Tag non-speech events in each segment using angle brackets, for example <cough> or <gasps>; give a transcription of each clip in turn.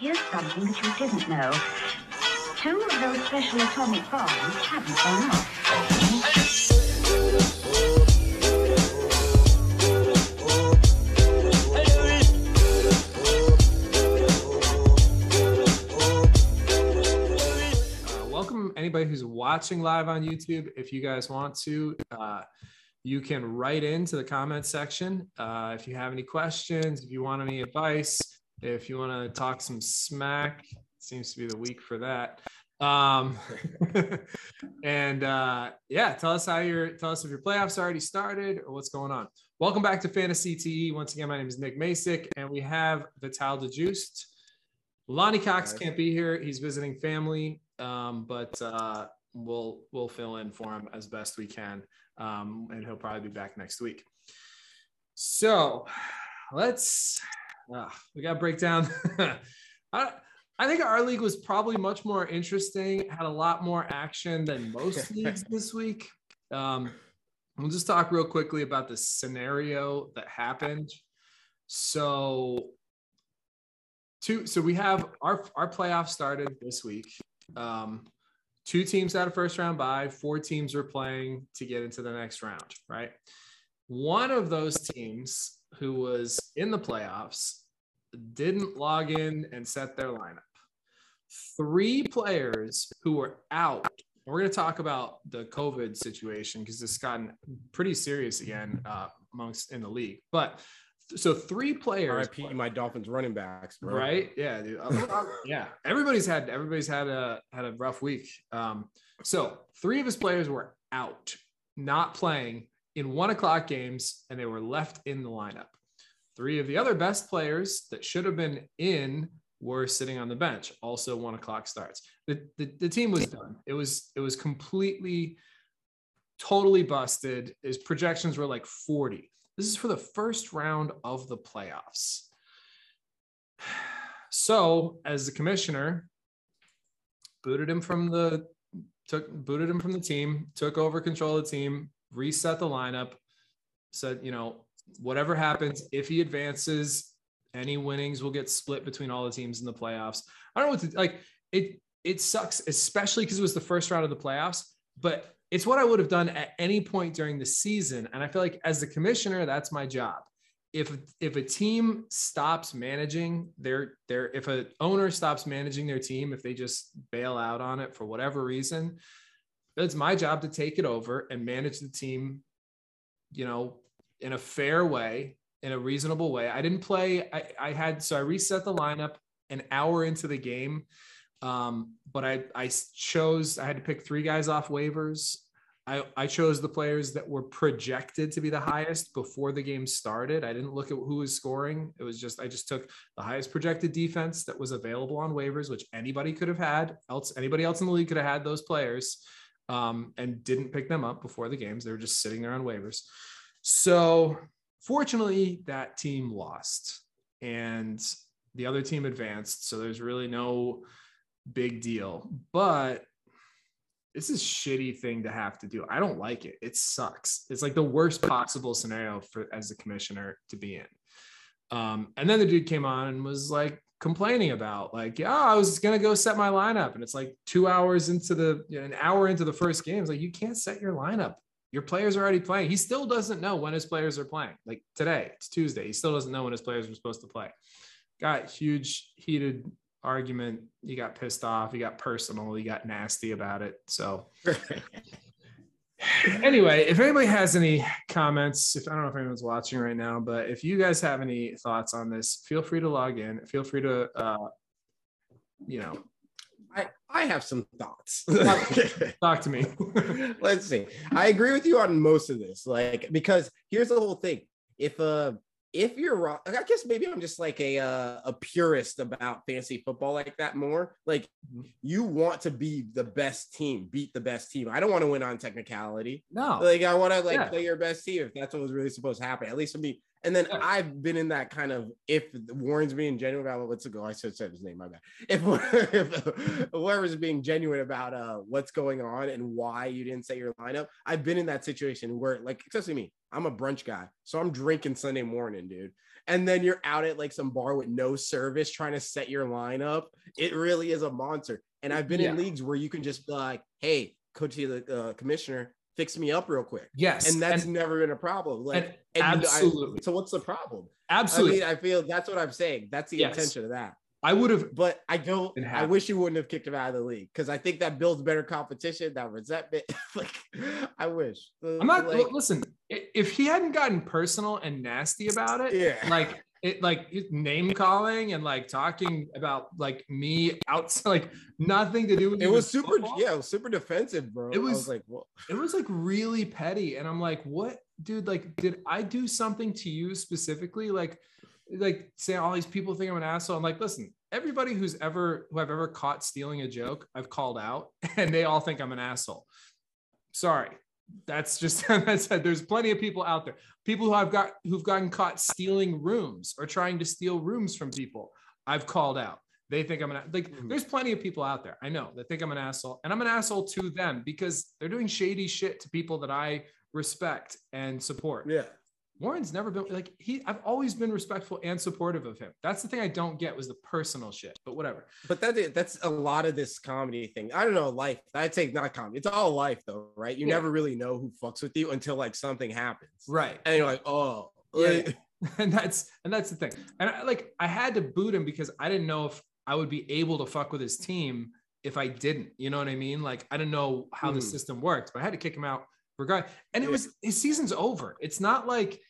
Here's something that you didn't know. Two of those special atomic bombs haven't gone off. Uh, welcome anybody who's watching live on YouTube. If you guys want to, uh, you can write into the comment section. Uh, if you have any questions, if you want any advice, if you want to talk some smack, seems to be the week for that. Um, <laughs> and uh, yeah, tell us how your tell us if your playoffs already started or what's going on. Welcome back to Fantasy TE. Once again, my name is Nick Masick, and we have Vital DeJuiced. Lonnie Cox can't be here; he's visiting family, um, but uh, we'll we'll fill in for him as best we can, um, and he'll probably be back next week. So let's uh, we got to break down. <laughs> I, I think our league was probably much more interesting, had a lot more action than most <laughs> leagues this week. Um, we'll just talk real quickly about the scenario that happened. So, two. So we have our our playoff started this week. Um, two teams had a first round bye. Four teams are playing to get into the next round. Right. One of those teams who was in the playoffs didn't log in and set their lineup. Three players who were out. We're going to talk about the COVID situation because it's gotten pretty serious again uh, amongst in the league. But so three players. RIP my Dolphins running backs, bro. Right? Yeah, dude. <laughs> Yeah. Everybody's had everybody's had a had a rough week. Um, so three of his players were out, not playing in one o'clock games, and they were left in the lineup. Three of the other best players that should have been in were sitting on the bench. Also, one o'clock starts. The, the, the team was done. It was it was completely, totally busted. His projections were like 40. This is for the first round of the playoffs. <sighs> So, as the commissioner, booted him from the took booted him from the team, took over control of the team, reset the lineup, said, you know, whatever happens, if he advances, any winnings will get split between all the teams in the playoffs. I don't know what to like. It it sucks, especially because it was the first round of the playoffs. But it's what I would have done at any point during the season, and I feel like as the commissioner, that's my job. If if a team stops managing their their if a owner stops managing their team, if they just bail out on it for whatever reason, it's my job to take it over and manage the team. You know, in a fair way, in a reasonable way. I didn't play. I, I had so I reset the lineup an hour into the game, um, but I I chose I had to pick three guys off waivers. I, I chose the players that were projected to be the highest before the game started. I didn't look at who was scoring. It was just I just took the highest projected defense that was available on waivers, which anybody could have had. Else anybody else in the league could have had those players, um, and didn't pick them up before the games. They were just sitting there on waivers. So fortunately, that team lost and the other team advanced. So there's really no big deal. But this is shitty thing to have to do. I don't like it. It sucks. It's like the worst possible scenario for as a commissioner to be in. Um, and then the dude came on and was like complaining about like, yeah, I was gonna go set my lineup, and it's like two hours into the you know, an hour into the first game. It's like you can't set your lineup your players are already playing. He still doesn't know when his players are playing. Like today, it's Tuesday. He still doesn't know when his players are supposed to play. Got huge heated argument. He got pissed off. He got personal. He got nasty about it. So <laughs> anyway, if anybody has any comments, if I don't know if anyone's watching right now, but if you guys have any thoughts on this, feel free to log in. Feel free to uh, you know, I, I have some thoughts. <laughs> talk to me. Let's see. I agree with you on most of this. Like, because here's the whole thing. If uh if you're wrong, I guess maybe I'm just like a uh, a purist about fantasy football like that more. Like you want to be the best team, beat the best team. I don't want to win on technicality. No. Like I want to like Yeah. play your best team if that's what was really supposed to happen. At least for me, And then Yeah. I've been in that kind of if Warren's being genuine about what's go, I should said his name, my bad. If, <laughs> if whoever's being genuine about uh what's going on and why you didn't set your lineup, I've been in that situation where like especially me, I'm a brunch guy, so I'm drinking Sunday morning, dude. And then you're out at like some bar with no service trying to set your lineup. It really is a monster. And I've been Yeah. in leagues where you can just be like, hey, coach, the uh, commissioner, fix me up real quick. Yes, And that's never been a problem. Like, and and I- absolutely, so what's the problem? absolutely. I mean, I feel that's what I'm saying. That's the Yes. intention of that. I would have But I don't. I wish you wouldn't have kicked him out of the league because I think that builds better competition. That resentment. <laughs> like, I wish. I'm not Like, listen. If he hadn't gotten personal and nasty about it, yeah. like it, like name calling and like talking about like me outside, <laughs> like nothing to do with it was super. football. Yeah, it was super defensive, bro. It was- was like, It was like really petty, and I'm like, what, dude? Like, did I do something to you specifically? Like, like saying all these people think I'm an asshole. I'm like, listen, everybody who's ever who I've ever caught stealing a joke, I've called out, <laughs> and they all think I'm an asshole. Sorry, that's just <laughs> that's there's plenty of people out there. People who I've got who've gotten caught stealing rooms or trying to steal rooms from people. I've called out. They think I'm an like. Mhm. There's plenty of people out there. I know that think I'm an asshole, and I'm an asshole to them because they're doing shady shit to people that I respect and support. yeah. Warren's never been like he. I've always been respectful and supportive of him. That's the thing I don't get was the personal shit. But whatever. But that that's a lot of this comedy thing. I don't know, life. I'd say not comedy. It's all life though, right? You Yeah. never really know who fucks with you until like something happens, Right. and you're like, oh, Yeah, <laughs> and that's and that's the thing. And I, like I had to boot him because I didn't know if I would be able to fuck with his team if I didn't. You know what I mean? Like I didn't know how the Hmm. system worked, but I had to kick him out regard. And it was his season's over. It's not like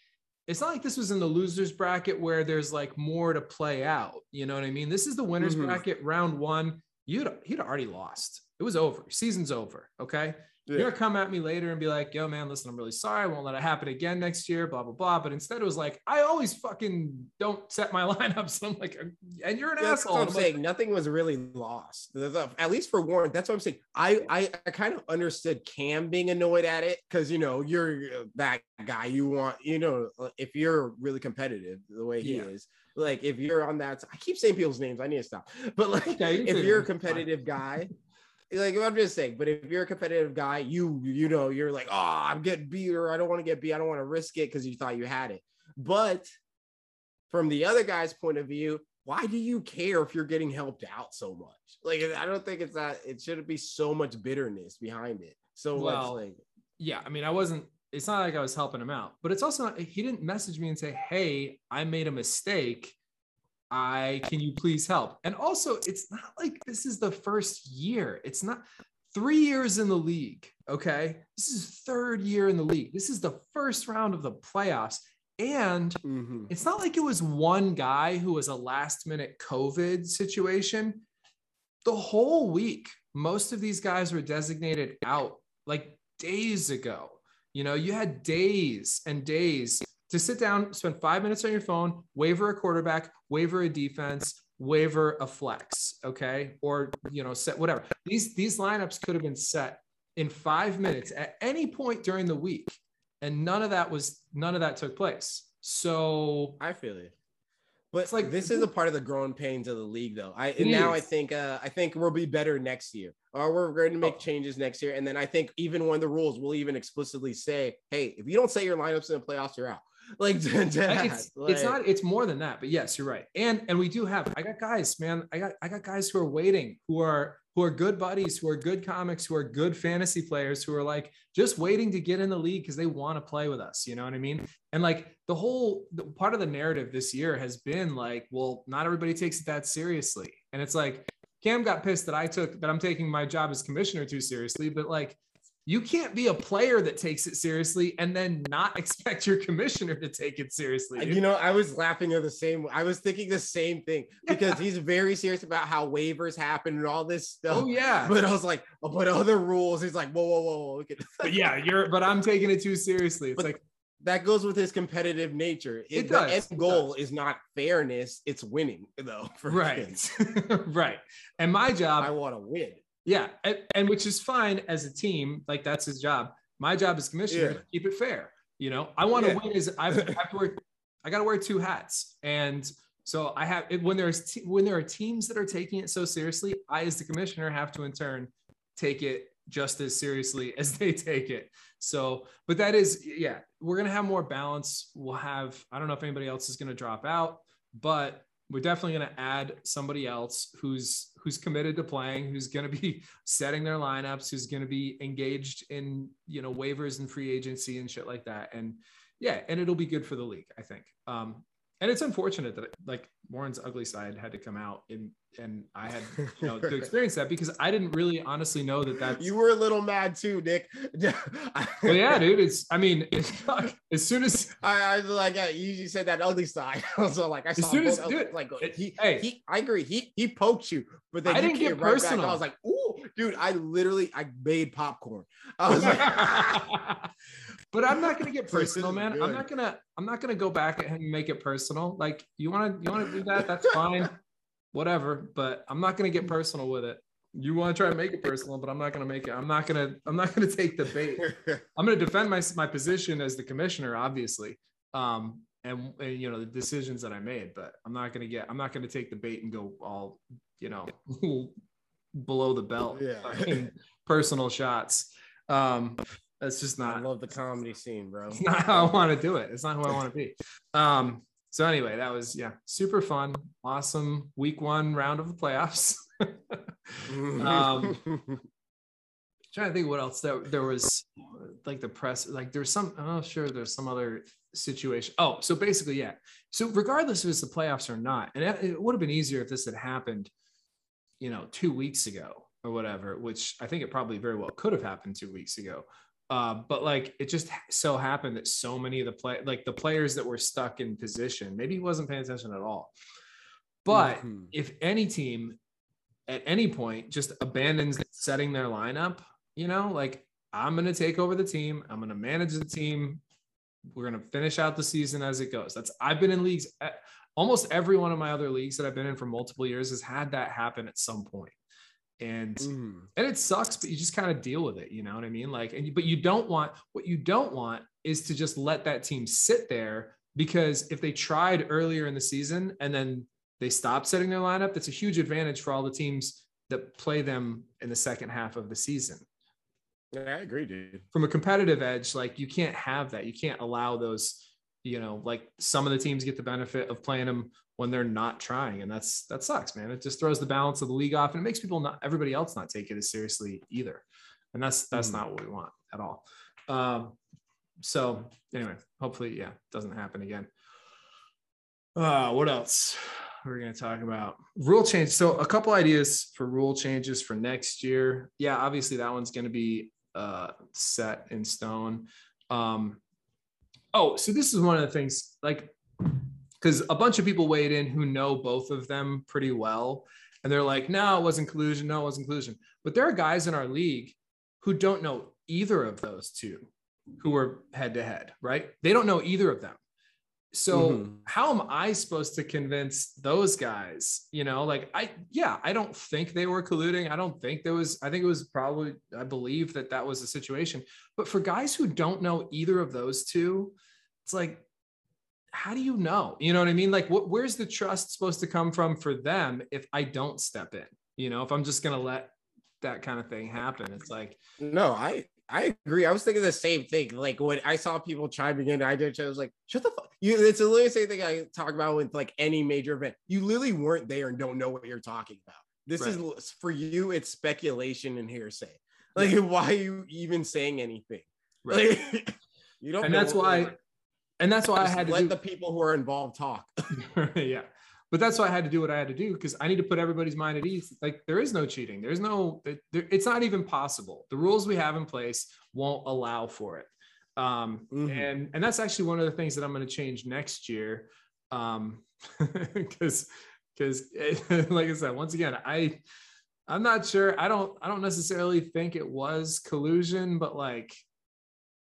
it's not like this was in the losers bracket where there's like more to play out. You know what I mean? This is the winners Mhm. bracket, round one. You'd he'd already lost. It was over. Season's over. Okay. You're gonna come at me later and be like, yo, man, listen, I'm really sorry. I won't let it happen again next year, blah, blah, blah. But instead it was like, I always fucking don't set my <laughs> lineups. I'm like, and you're an Yeah, that's asshole. what I'm I'm like, saying. Nothing was really lost. At least for Warren, that's what I'm saying. I I, I kind of understood Cam being annoyed at it because you know you're uh, that guy. You want you know uh, if you're really competitive the way he Yeah. is. Like if you're on that, I keep saying people's names. I need to stop. But like Okay, if you're a them, it's fine. competitive guy. Like I'm just saying, but if you're a competitive guy, you you know you're like, oh, I'm getting beat, or I don't want to get beat, I don't want to risk it because you thought you had it. But from the other guy's point of view, why do you care if you're getting helped out so much? Like, I don't think it's that it shouldn't be so much bitterness behind it. So Well, like, yeah, I mean, I wasn't, it's not like I was helping him out, but it's also not, he didn't message me and say, Hey, I made a mistake. I can you please help? And also, it's not like this is the first year. It's not three years in the league. Okay. This is third year in the league. This is the first round of the playoffs. And mhm. it's not like it was one guy who was a last minute COVID situation. The whole week, most of these guys were designated out like days ago. You know, you had days and days to sit down, spend five minutes on your phone, waiver a quarterback, waiver a defense, waiver a flex, okay, or you know, set whatever. These these lineups could have been set in five minutes at any point during the week, and none of that was none of that took place. So I feel it. But It's like- like this is a part of the growing pains of the league, though. I and now I think uh, I think we'll be better next year, or we're going to make Oh. changes next year. And then I think even when the rules will even explicitly say, "Hey, if you don't set your lineups in the playoffs, you're out." <laughs> Like, to it's, that, it's not it's more than that but yes you're right. And and we do have i got guys man i got i got guys who are waiting who are who are good buddies who are good comics who are good fantasy players who are like just waiting to get in the league because they want to play with us you know what i mean? And like the whole the, part of the narrative this year has been like well not everybody takes it that seriously. And it's like cam got pissed that i took that i'm taking my job as commissioner too seriously but like you can't be a player that takes it seriously and then not <laughs> expect your commissioner to take it seriously. You know, I was laughing at the same. I was thinking the same thing <laughs> because Yeah. he's very serious about how waivers happen and all this stuff. oh yeah, <laughs> But I was like, oh, but other rules. He's like, whoa, whoa, whoa, whoa. Look at but yeah, you're. But I'm taking it too seriously. It's But like that goes with his competitive nature. It the does, end it goal is not fairness; it's winning, though. for right, right. And my job, I want to win. Yeah, and, and which is fine as a team. Like that's his job. My job as commissioner Yeah. keep it fair. You know, I want to Yeah. win. Is I have, to work. I got to wear two hats. And so I have when there's te- when there are teams that are taking it so seriously, I as the commissioner have to in turn take it just as seriously <laughs> as they take it. So, but that is yeah, we're gonna have more balance. We'll have I don't know if anybody else is gonna drop out, but we're definitely going to add somebody else who's who's committed to playing who's going to be <laughs> setting their lineups who's going to be engaged in you know waivers and free agency and shit like that. And yeah and it'll be good for the league i think. Um and it's unfortunate that like Warren's ugly side had to come out and and I had you know to <laughs> experience that because I didn't really honestly know that that you were a little mad too, Nick. <laughs> well, yeah, dude. It's I mean, <laughs> it's as soon as I, I was like, yeah, you, said that ugly side. so like I saw as soon as dude, like he, hey, he, I agree. He he poked you, but then I didn't get right personal. Back. I was like, ooh, dude. I literally I made popcorn. I was like. But I'm not gonna get personal, man. Good. I'm not gonna I'm not gonna go back at him and make it personal. Like you want to you want to do that, that's fine, <laughs> whatever. But I'm not gonna get personal with it. You want to try to make it personal, but I'm not gonna make it. I'm not gonna I'm not gonna take the bait. <laughs> I'm gonna defend my my position as the commissioner, obviously. Um, and, and you know the decisions that I made, but I'm not gonna get I'm not gonna take the bait and go all you know <laughs> below the belt, yeah. personal shots. Um, that's just not. I love the comedy scene, bro. It's not how I want to do it. It's not who I want to be. Um. So anyway, that was yeah, super fun, awesome week one round of the playoffs. <laughs> um, trying to think what else there there was like the press like there's some oh sure there's some other situation oh so basically yeah so regardless if it's the playoffs or not and it, it would have been easier if this had happened you know two weeks ago or whatever which i think it probably very well could have happened two weeks ago uh, but like it just so happened that so many of the play like the players that were stuck in position, maybe he wasn't paying attention at all. But mm-hmm. if any team at any point just abandons setting their lineup, you know, like I'm gonna take over the team, I'm gonna manage the team, we're gonna finish out the season as it goes. That's I've been in leagues. Eh, almost every one of my other leagues that I've been in for multiple years has had that happen at some point and mm. and it sucks but you just kind of deal with it you know what i mean? Like and you, but you don't want what you don't want is to just let that team sit there because if they tried earlier in the season and then they stop setting their lineup that's a huge advantage for all the teams that play them in the second half of the season. Yeah i agree dude. From a competitive edge like you can't have that. You can't allow those you know like some of the teams get the benefit of playing them when they're not trying and that's that sucks man. It just throws the balance of the league off and it makes people not everybody else not take it as seriously either and that's that's mm. not what we want at all. Um so anyway hopefully yeah doesn't happen again. Uh what else we're going to talk about? Rule change so a couple ideas for rule changes for next year. Yeah obviously that one's going to be uh set in stone. Um oh so this is one of the things like because a bunch of people weighed in who know both of them pretty well. And they're like, no, it wasn't collusion. No, it wasn't collusion. But there are guys in our league who don't know either of those two who were head to head, right? They don't know either of them. So mm-hmm. how am I supposed to convince those guys? You know, like I, yeah, I don't think they were colluding. I don't think there was, I think it was probably, I believe that that was the situation. But for guys who don't know either of those two, it's like, how do you know? You know what I mean? Like, what, where's the trust supposed to come from for them if I don't step in? You know, if I'm just gonna let that kind of thing happen, it's like no, I I agree. I was thinking the same thing. Like when I saw people chiming in, I did. I was like, "Shut the fuck!" You. It's literally the same thing I talk about with like any major event. You literally weren't there and don't know what you're talking about. This right. is for you. It's speculation and hearsay. Like, <laughs> why are you even saying anything? Right. Like, <laughs> you don't. And that's why and that's why I had to let do... the people who are involved talk. <laughs> yeah, but that's why I had to do what I had to do because I need to put everybody's mind at ease. Like there is no cheating. There's no. There, it's not even possible. The rules we have in place won't allow for it. Um, mm-hmm. and and that's actually one of the things that I'm going to change next year. Um, <laughs> because because <laughs> like I said, once again, I I'm not sure. I don't I don't necessarily think it was collusion, but like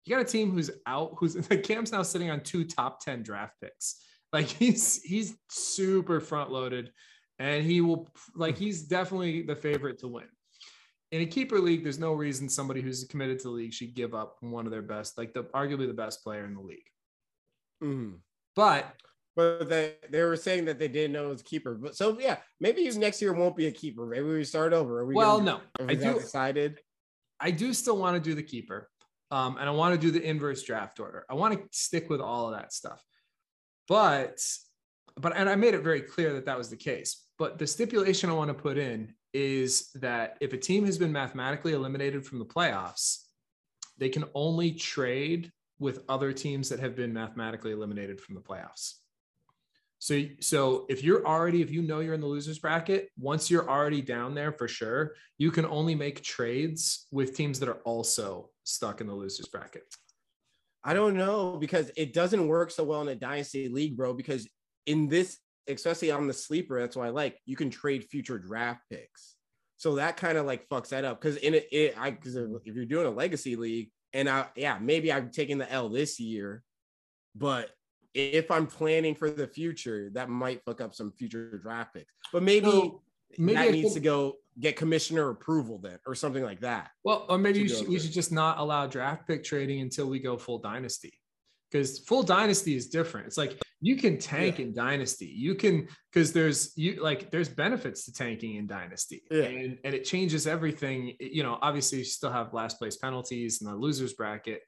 you got a team who's out, who's <laughs> the Cam's now sitting on two top 10 draft picks. Like he's he's super front loaded and he will like he's definitely the favorite to win. In a keeper league, there's no reason somebody who's committed to the league should give up one of their best, like the arguably the best player in the league. Mm. But But they, they were saying that they didn't know it was keeper. But so yeah, maybe he's next year won't be a keeper. Maybe we start over. We Well, gonna- no, I do. decided. I do still want to do the keeper. Um, and I want to do the inverse draft order. I want to stick with all of that stuff. But, but, and I made it very clear that that was the case. But the stipulation I want to put in is that if a team has been mathematically eliminated from the playoffs, they can only trade with other teams that have been mathematically eliminated from the playoffs. So, so if you're already, if you know you're in the losers bracket, once you're already down there for sure, you can only make trades with teams that are also stuck in the losers bracket. I don't know because it doesn't work so well in a dynasty league, bro. Because in this, especially on the sleeper, that's why I like you can trade future draft picks. So that kind of like fucks that up. Because in it, it I because if you're doing a legacy league, and I yeah, maybe I'm taking the L this year, but if I'm planning for the future, that might fuck up some future draft picks. But maybe So, maybe I that needs should- to go get commissioner approval then, or something like that. Well, or maybe you should, we should just not allow draft pick trading until we go full dynasty. Because full dynasty is different. It's like you can tank in dynasty. You can because there's you like there's benefits to tanking in dynasty. Yeah. And and it changes everything. You know, obviously you still have last place penalties and the losers bracket.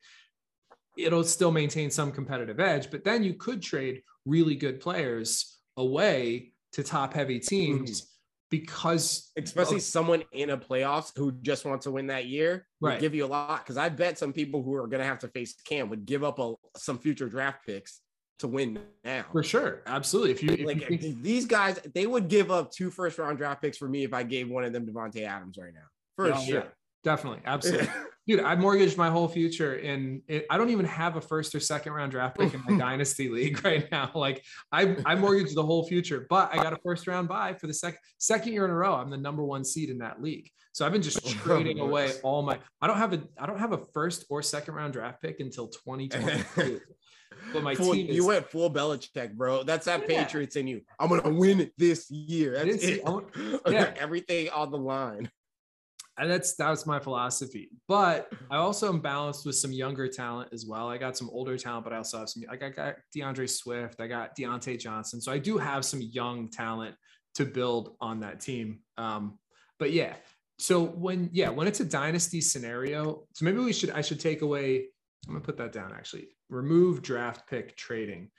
It'll still maintain some competitive edge, but then you could trade really good players away to top heavy teams Mm-hmm. Because especially of- someone in a playoffs who just wants to win that year would give you a lot because i bet some people who are going to have to face cam would give up a, some future draft picks to win now for sure. Absolutely. If you, if like you think, these guys they would give up two first round draft picks for me if i gave one of them Davante adams right now for Oh, sure yeah. Definitely, <laughs> absolutely, dude. I mortgaged my whole future, and I don't even have a first or second round draft pick in my <laughs> dynasty league <laughs> right now. Like I, I mortgaged the whole future, but I got a first round bye for the second second year in a row. I'm the number one seed in that league, so I've been just oh, trading away all my. I don't have a, I don't have a first or second round draft pick until 2022. But my Full- team is, you went full Belichick, bro. That's that Yeah. Patriots in you. I'm gonna win it this year. That's it. Yeah. Everything on the line. And that's that's my philosophy. But I also am balanced with some younger talent as well. I got some older talent, but I also have some. Like I got D'Andre Swift, I got Diontae Johnson, so I do have some young talent to build on that team. Um, but yeah, so when yeah when it's a dynasty scenario, so maybe we should I should take away. I'm gonna put that down actually. Remove draft pick trading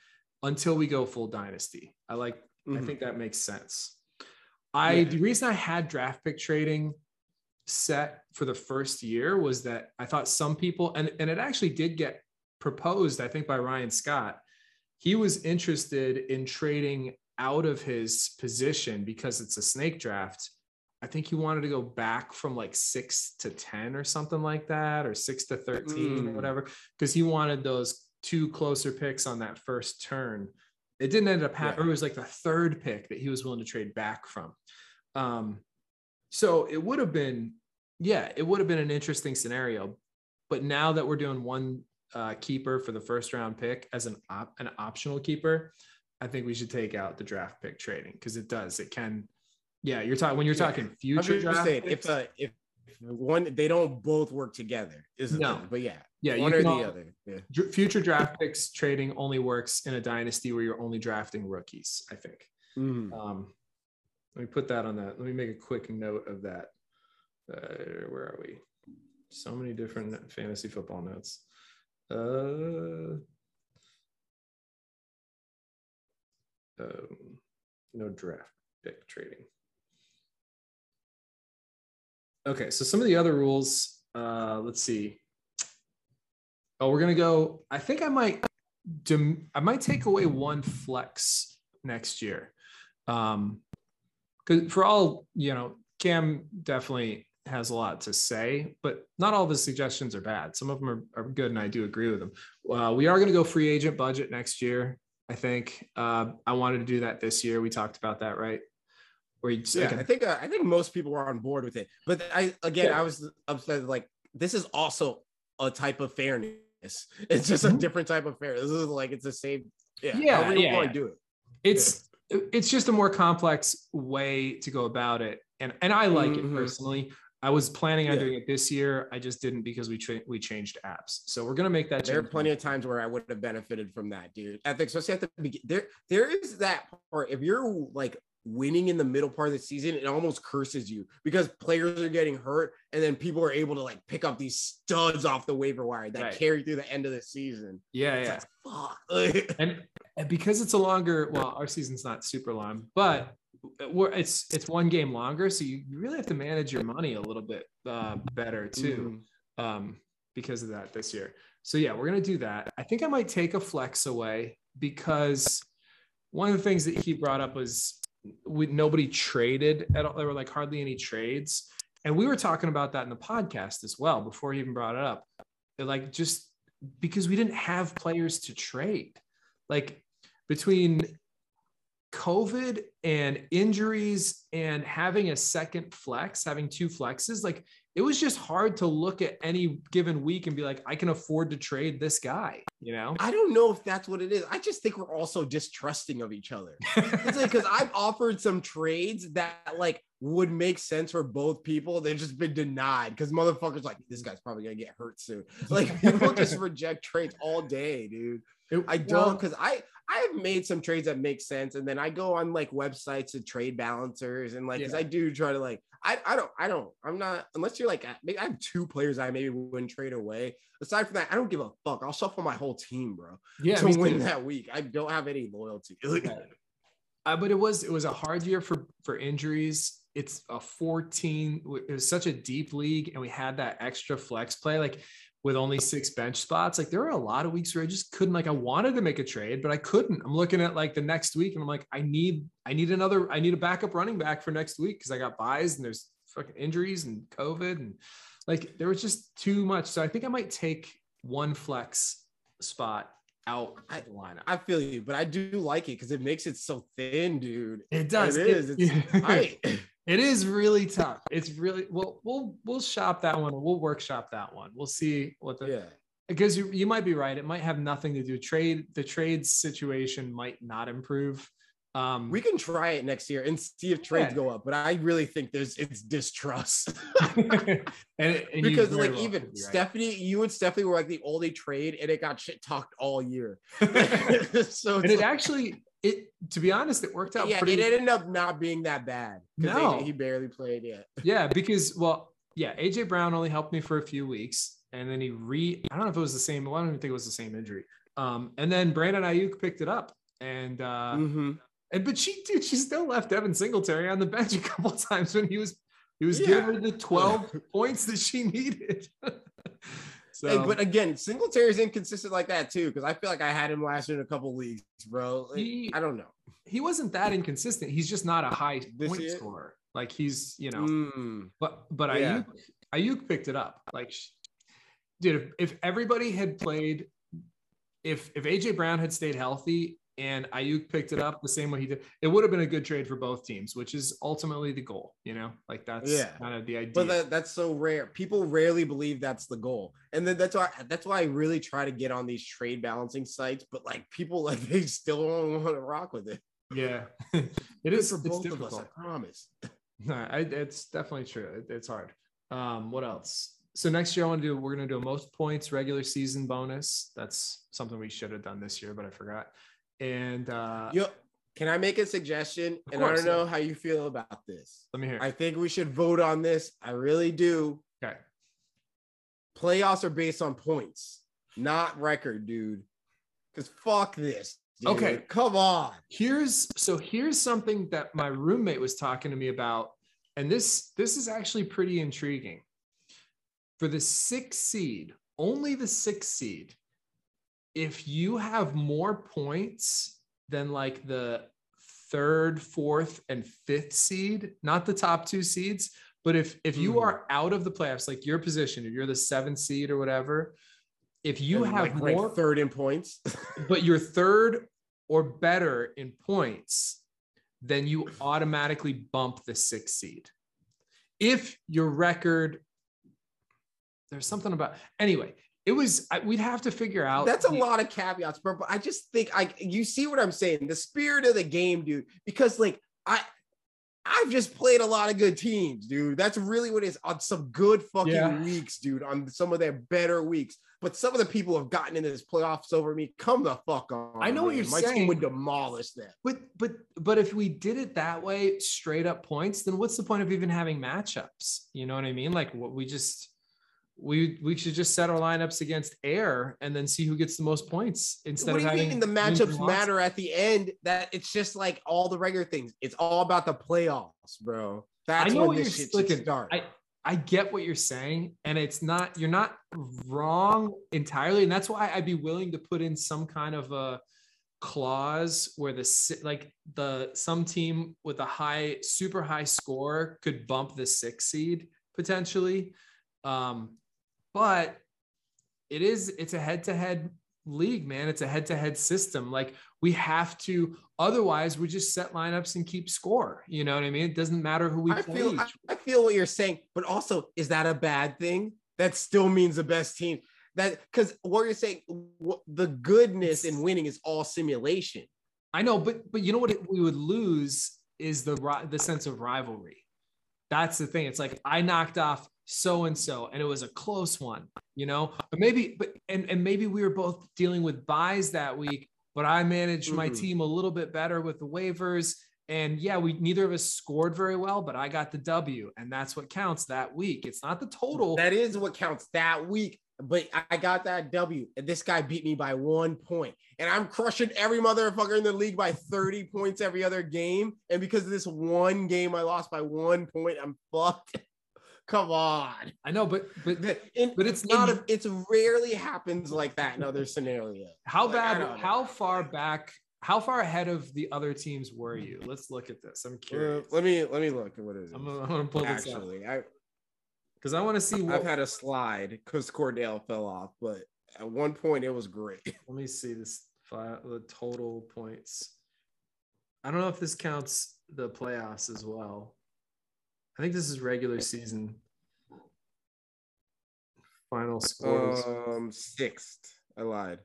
until we go full dynasty. I like I Mhm. think that makes sense. I Yeah. the reason I had draft pick trading set for the first year was that I thought some people and and it actually did get proposed I think by Ryan Scott. He was interested in trading out of his position because it's a snake draft. I think he wanted to go back from like 6 to 10 or something like that or 6 to 13 or Mm. whatever because he wanted those two closer picks on that first turn. It didn't end up happening. It was like the third pick that he was willing to trade back from. Um, so it would have been, yeah, it would have been an interesting scenario. But now that we're doing one uh, keeper for the first round pick as an op- an optional keeper, I think we should take out the draft pick trading because it does. It can, yeah. You're talking when you're talking I'm future draft. saying, picks, if uh, if one they don't both work together, is No. thing. But yeah, yeah, one or can the other. Yeah. future draft picks trading only works in a dynasty where you're only drafting rookies. I think. Mhm. Um, let me put that on that. Let me make a quick note of that. Uh, where are we? So many different fantasy football notes. Uh, um, no draft pick trading. Okay, so some of the other rules. Uh, let's see. Oh, we're gonna go. I think I might. I might take away one flex next year. Um, because for all you know, Cam definitely has a lot to say, but not all of his suggestions are bad. Some of them are, are good, and I do agree with them. Uh, we are going to go free agent budget next year. I think uh, I wanted to do that this year. We talked about that, right? Where you Yeah, like, I think uh, I think most people were on board with it. But I again, Yeah. I was upset. Like this is also a type of fairness. <laughs> It's just a Mhm. different type of fairness. This is like it's the same. Yeah, Yeah, yeah, want yeah. to do it. it's it's just a more complex way to go about it and and i like Mhm. it personally I was planning on Yeah. doing it this year. I just didn't because we tra- we changed apps. So we're gonna make that. There are change. plenty of times where I would have benefited from that, dude. I think especially at the beginning. There, there is that part. If you're like winning in the middle part of the season, it almost curses you because players are getting hurt, and then people are able to like pick up these studs off the waiver wire that Right. carry through the end of the season. Yeah, yeah. like, fuck. <laughs> and, and because it's a longer well our season's not super long but we're, it's it's one game longer so you really have to manage your money a little bit uh, better too Mhm. um, because of that this year. So yeah we're gonna do that. I think i might take a flex away because one of the things that he brought up was we, nobody traded at all there were like hardly any trades. And we were talking about that in the podcast as well before he even brought it up. Like just because we didn't have players to trade. Like between COVID and injuries and having a second flex, having two flexes, like it was just hard to look at any given week and be like, I can afford to trade this guy, you know? I don't know if that's what it is. I just think we're also distrusting of each other. It's like because I've offered some trades that like would make sense for both people. They've just been denied because motherfuckers like this guy's probably gonna get hurt soon. Like people just <laughs> reject trades all day, dude. It- I don't because I I have made some trades that make sense, and then I go on like websites to trade balancers and like because Yeah. I do try to like I I don't I don't I'm not unless you're like maybe I have two players I maybe wouldn't trade away. Aside from that, I don't give a fuck. I'll shuffle my whole team, bro, yeah, to win too. that week. I don't have any loyalty. <laughs> Uh, but it was it was a hard year for for injuries. It's a 14. It was such a deep league, and we had that extra flex play. Like with only six bench spots, like there were a lot of weeks where I just couldn't. Like I wanted to make a trade, but I couldn't. I'm looking at like the next week, and I'm like, I need I need another. I need a backup running back for next week because I got byes and there's fucking injuries and COVID and like there was just too much. So I think I might take one flex spot out of the lineup. I feel you, but I do like it because it makes it so thin, dude. It does. It is. It's, <laughs> I, It is really tough. It's really well. We'll we'll shop that one. We'll workshop that one. We'll see what the yeah. because you you might be right. It might have nothing to do. Trade the trade situation might not improve. Um, We can try it next year and see if trades Yeah. go up, but I really think there's it's distrust. <laughs> and, and because like well even right. Stephanie, you and Stephanie were like the only trade, and it got shit talked all year. <laughs> <laughs> so and it like- actually it to be honest, it worked out yeah, pretty. it ended up not being that bad. No. he, he barely played yet. <laughs> yeah, because well, yeah, AJ Brown only helped me for a few weeks, and then he re. I don't know if it was the same. Well, I don't even think it was the same injury. Um, and then Brandon Aiyuk picked it up, and uh, Mhm. and but she, dude, she still left Devin Singletary on the bench a couple <laughs> times when he was he was Yeah. giving her the twelve <laughs> points that she needed. So, Hey, but again, Singletary's inconsistent like that too, because I feel like I had him last year in a couple leagues, bro. He- I don't know. he wasn't that inconsistent. He's just not a high This point scorer. Like he's, you know, Mm. but but Yeah. Aiyuk, Aiyuk picked it up. Like, dude, if, if everybody had played, if if AJ Brown had stayed healthy and Aiyuk picked it up the same way he did, it would have been a good trade for both teams, which is ultimately the goal. You know, like that's Yeah. kind of the idea. But that, that's so rare. People rarely believe that's the goal, and then that's why that's why I really try to get on these trade balancing sites. But like people, <laughs> like they still don't want to rock with it. yeah, <laughs> it is for both of us. I promise. No, I, it's definitely true. It, it's hard. Um, what else? So next year I want to do. We're going to do a most points regular season bonus. That's something we should have done this year, but I forgot. And uh, Yo, can I make a suggestion? And I don't know how you feel about this. let me hear. I think we should vote on this. I really do. okay. Playoffs are based on points, not record, dude. Because fuck this. dude. Okay. Come on. Here's so here's something that my roommate was talking to me about, and this this is actually pretty intriguing. For the sixth seed, only the sixth seed, if you have more points than like the third, fourth, and fifth seed, not the top two seeds, but if if you Mhm. are out of the playoffs, like your position, if you're the seventh seed or whatever, if you And, have like, more third in points. <laughs> but you're third or better in points, then you automatically bump the sixth seed. If your record, there's something about anyway. It was I, we'd have to figure out. That's a lot of caveats, bro. But I just think I you see what I'm saying. The spirit of the game, dude. Because like I I've just played a lot of good teams, dude. That's really what it is on some good fucking Yeah. weeks, dude. On some of their better weeks. But some of the people have gotten into this playoffs over me. Come the fuck on. I know what you're My saying. team would demolish them. But but but if we did it that way, straight up points, then what's the point of even having matchups? You know what I mean? Like what we just we we should just set our lineups against air and then see who gets the most points instead what do you having mean the matchups matter at the end? That it's just like all the regular things. It's all about the playoffs, bro. That's know when what this you're- shit should start. I I get what you're saying, and it's not you're not wrong entirely, and that's why I'd be willing to put in some kind of a clause where the like the some team with a high super high score could bump the six seed potentially, um, but it is it's a head to head league, man. It's a head to head system. Like we have to, otherwise we just set lineups and keep score. You know what I mean? It doesn't matter who we I play. feel I, I feel what you're saying, but also is that a bad thing? That still means the best team. That because what you're saying, wh- the goodness in winning is all simulation. I know, but but you know what it, we would lose is the the sense of rivalry. That's the thing. It's like I knocked off so and so, and it was a close one, you know. But maybe, but and and maybe we were both dealing with byes that week, but I managed my Mhm. team a little bit better with the waivers. And yeah, we neither of us scored very well, but I got the W, and that's what counts that week. It's not the total. That is what counts that week. But I got that W, and this guy beat me by one point, and I'm crushing every motherfucker in the league by 30 points every other game. And because of this one game, I lost by one point. I'm fucked. <laughs> Come on. I know, but but In- But it's in- not a- it's rarely happens like that in other scenarios. How Like, bad? How far back? How far ahead of the other teams were you? Let's look at this. I'm Uh, curious. let me let me look What is it? I'm gonna, I'm gonna pull this up Actually, I because I want to see. What, I've had a slide because Cordell fell off, but at one point it was great. <laughs> let me see this file, the total points. I don't know if this counts the playoffs as well. I think this is regular season. Final scores. Um, sixth. I lied.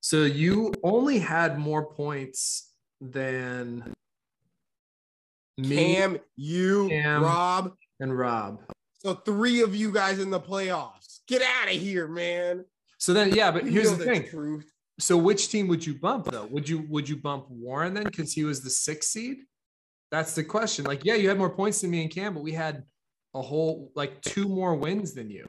so you only had more points than me Cam, you, Cam. Rob. and Rob. So three of you guys in the playoffs. Get out of here, man. So then, yeah, but here's know the thing. truth. So which team would you bump though? Would you would you bump Warren then because he was the sixth seed? That's the question. Like, yeah, you had more points than me and Cam, but we had a whole like two more wins than you.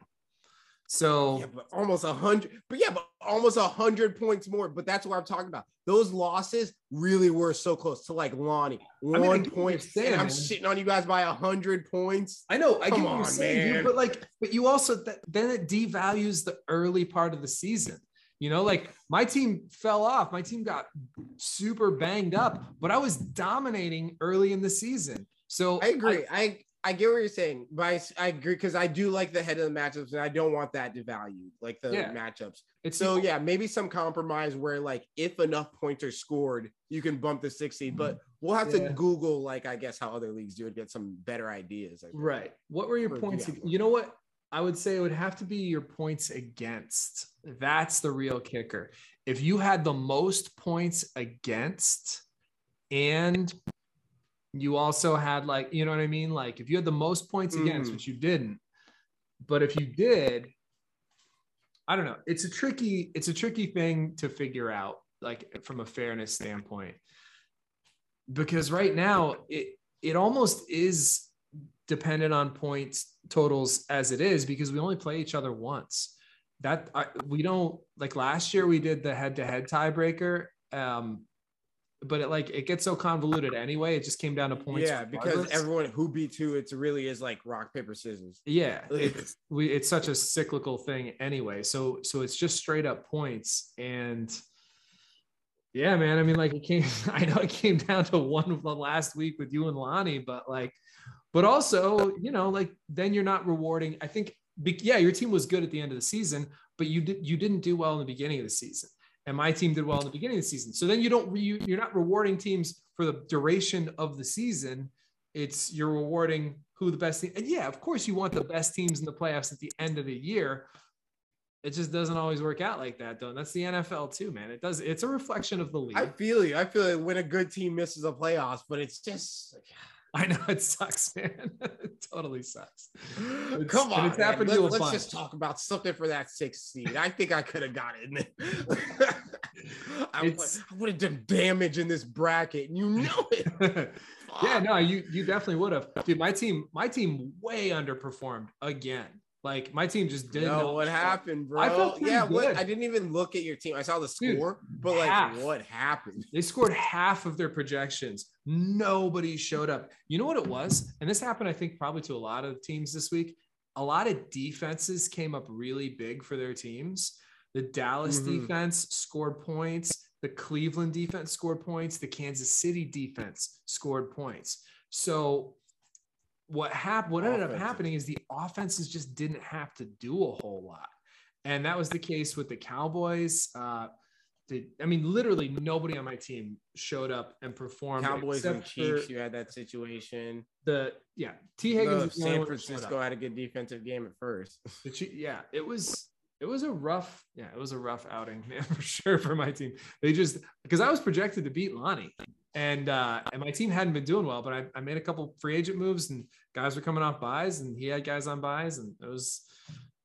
So Yeah, but almost a hundred. But yeah, but almost a hundred points more. But that's what I'm talking about. Those losses really were so close to like Lonnie. mean, I One get what point. saying, I'm man. shitting on you guys by a hundred points. I know I Come get what you're saying, dude, man. but like, but you also that then it devalues the early part of the season. You know, like my team fell off. My team got super banged up, but I was dominating early in the season. So I agree. I I get what you're saying, but I, I agree because I do like the head of the matchups, and I don't want that devalued, like the Yeah. matchups. it's So yeah, maybe some compromise where like if enough points are scored, you can bump the 60. But we'll have Yeah. to Google like I guess how other leagues do it, get some better ideas. Right. What were your Or, points? yeah. You know what? I would say it would have to be your points against. That's the real kicker. If you had the most points against and you also had like, you know what I mean? Like if you had the most points against, Mhm. which you didn't, but if you did, I don't know. It's a tricky, it's a tricky thing to figure out, like from a fairness standpoint. Because right now it it almost is dependent on points totals as it is because we only play each other once. That I, we don't like last year we did the head to head tiebreaker. Um, but it like it gets so convoluted anyway. It just came down to points. Yeah, because everyone who beat two, it's really is like rock paper scissors. Yeah, <laughs> it's we it's such a cyclical thing anyway. So so it's just straight up points and yeah, man. I mean, like it came. <laughs> I know it came down to one the last week with you and Lonnie, but like, but also you know like then you're not rewarding. I think yeah, your team was good at the end of the season, but you did you didn't do well in the beginning of the season, and my team did well in the beginning of the season. So then you don't re- you're not rewarding teams for the duration of the season. It's you're rewarding who the best team. And yeah, of course you want the best teams in the playoffs at the end of the year. It just doesn't always work out like that, though. And that's the NFL too, man. It does. It's a reflection of the league. I feel you. I feel like when a good team misses a playoffs, but it's just <laughs> I know it sucks, man. <laughs> it totally sucks. It's- Come on, it's happened Let, us just talk about something for that sixth seed. I think I could have got it. <laughs> I, I would have done damage in this bracket, and you know it. yeah, no, you you definitely would have. Dude, my team, my team way underperformed again. Like my team just didn't know what happened, bro? I felt yeah, what? I didn't even look at your team. I saw the Dude, score, but like, half. what happened? They scored half of their projections. Nobody showed up. You know what it was? And this happened, I think, probably to a lot of teams this week. A lot of defenses came up really big for their teams. The Dallas Mhm. defense scored points. The Cleveland defense scored points. The Kansas City defense scored points. So what happened? What ended up happening is the offenses just didn't have to do a whole lot, and that was the case with the Cowboys. Uh, the, I mean, literally nobody on my team showed up and performed. Cowboys and Chiefs, you had that situation. The yeah, Tee Higgins. No, San one that showed Francisco had a good defensive game at first. <laughs> Yeah, it was it was a rough yeah it was a rough outing <laughs> man for sure for my team. They just because I was projected to beat Lonnie and uh and my team hadn't been doing well, but I, I made a couple free agent moves and guys were coming off byes and he had guys on byes and it was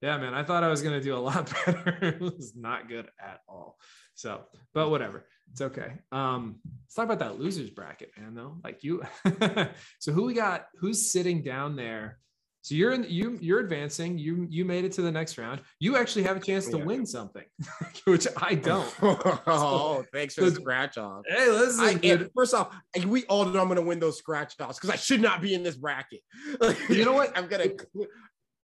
yeah man I thought I was gonna do a lot <laughs> better. it was not good at all. So but whatever it's okay. Um let's talk about that losers bracket man though like you <laughs> so who we got who's sitting down there so you're in you you're advancing. You you made it to the next round. You actually have a chance to Yeah. win something, <laughs> which I don't. <laughs> oh, thanks for the scratch off. Hey, listen, I, dude. first off, we all know I'm gonna win those scratch offs because I should not be in this bracket. <laughs> You know what? I'm gonna.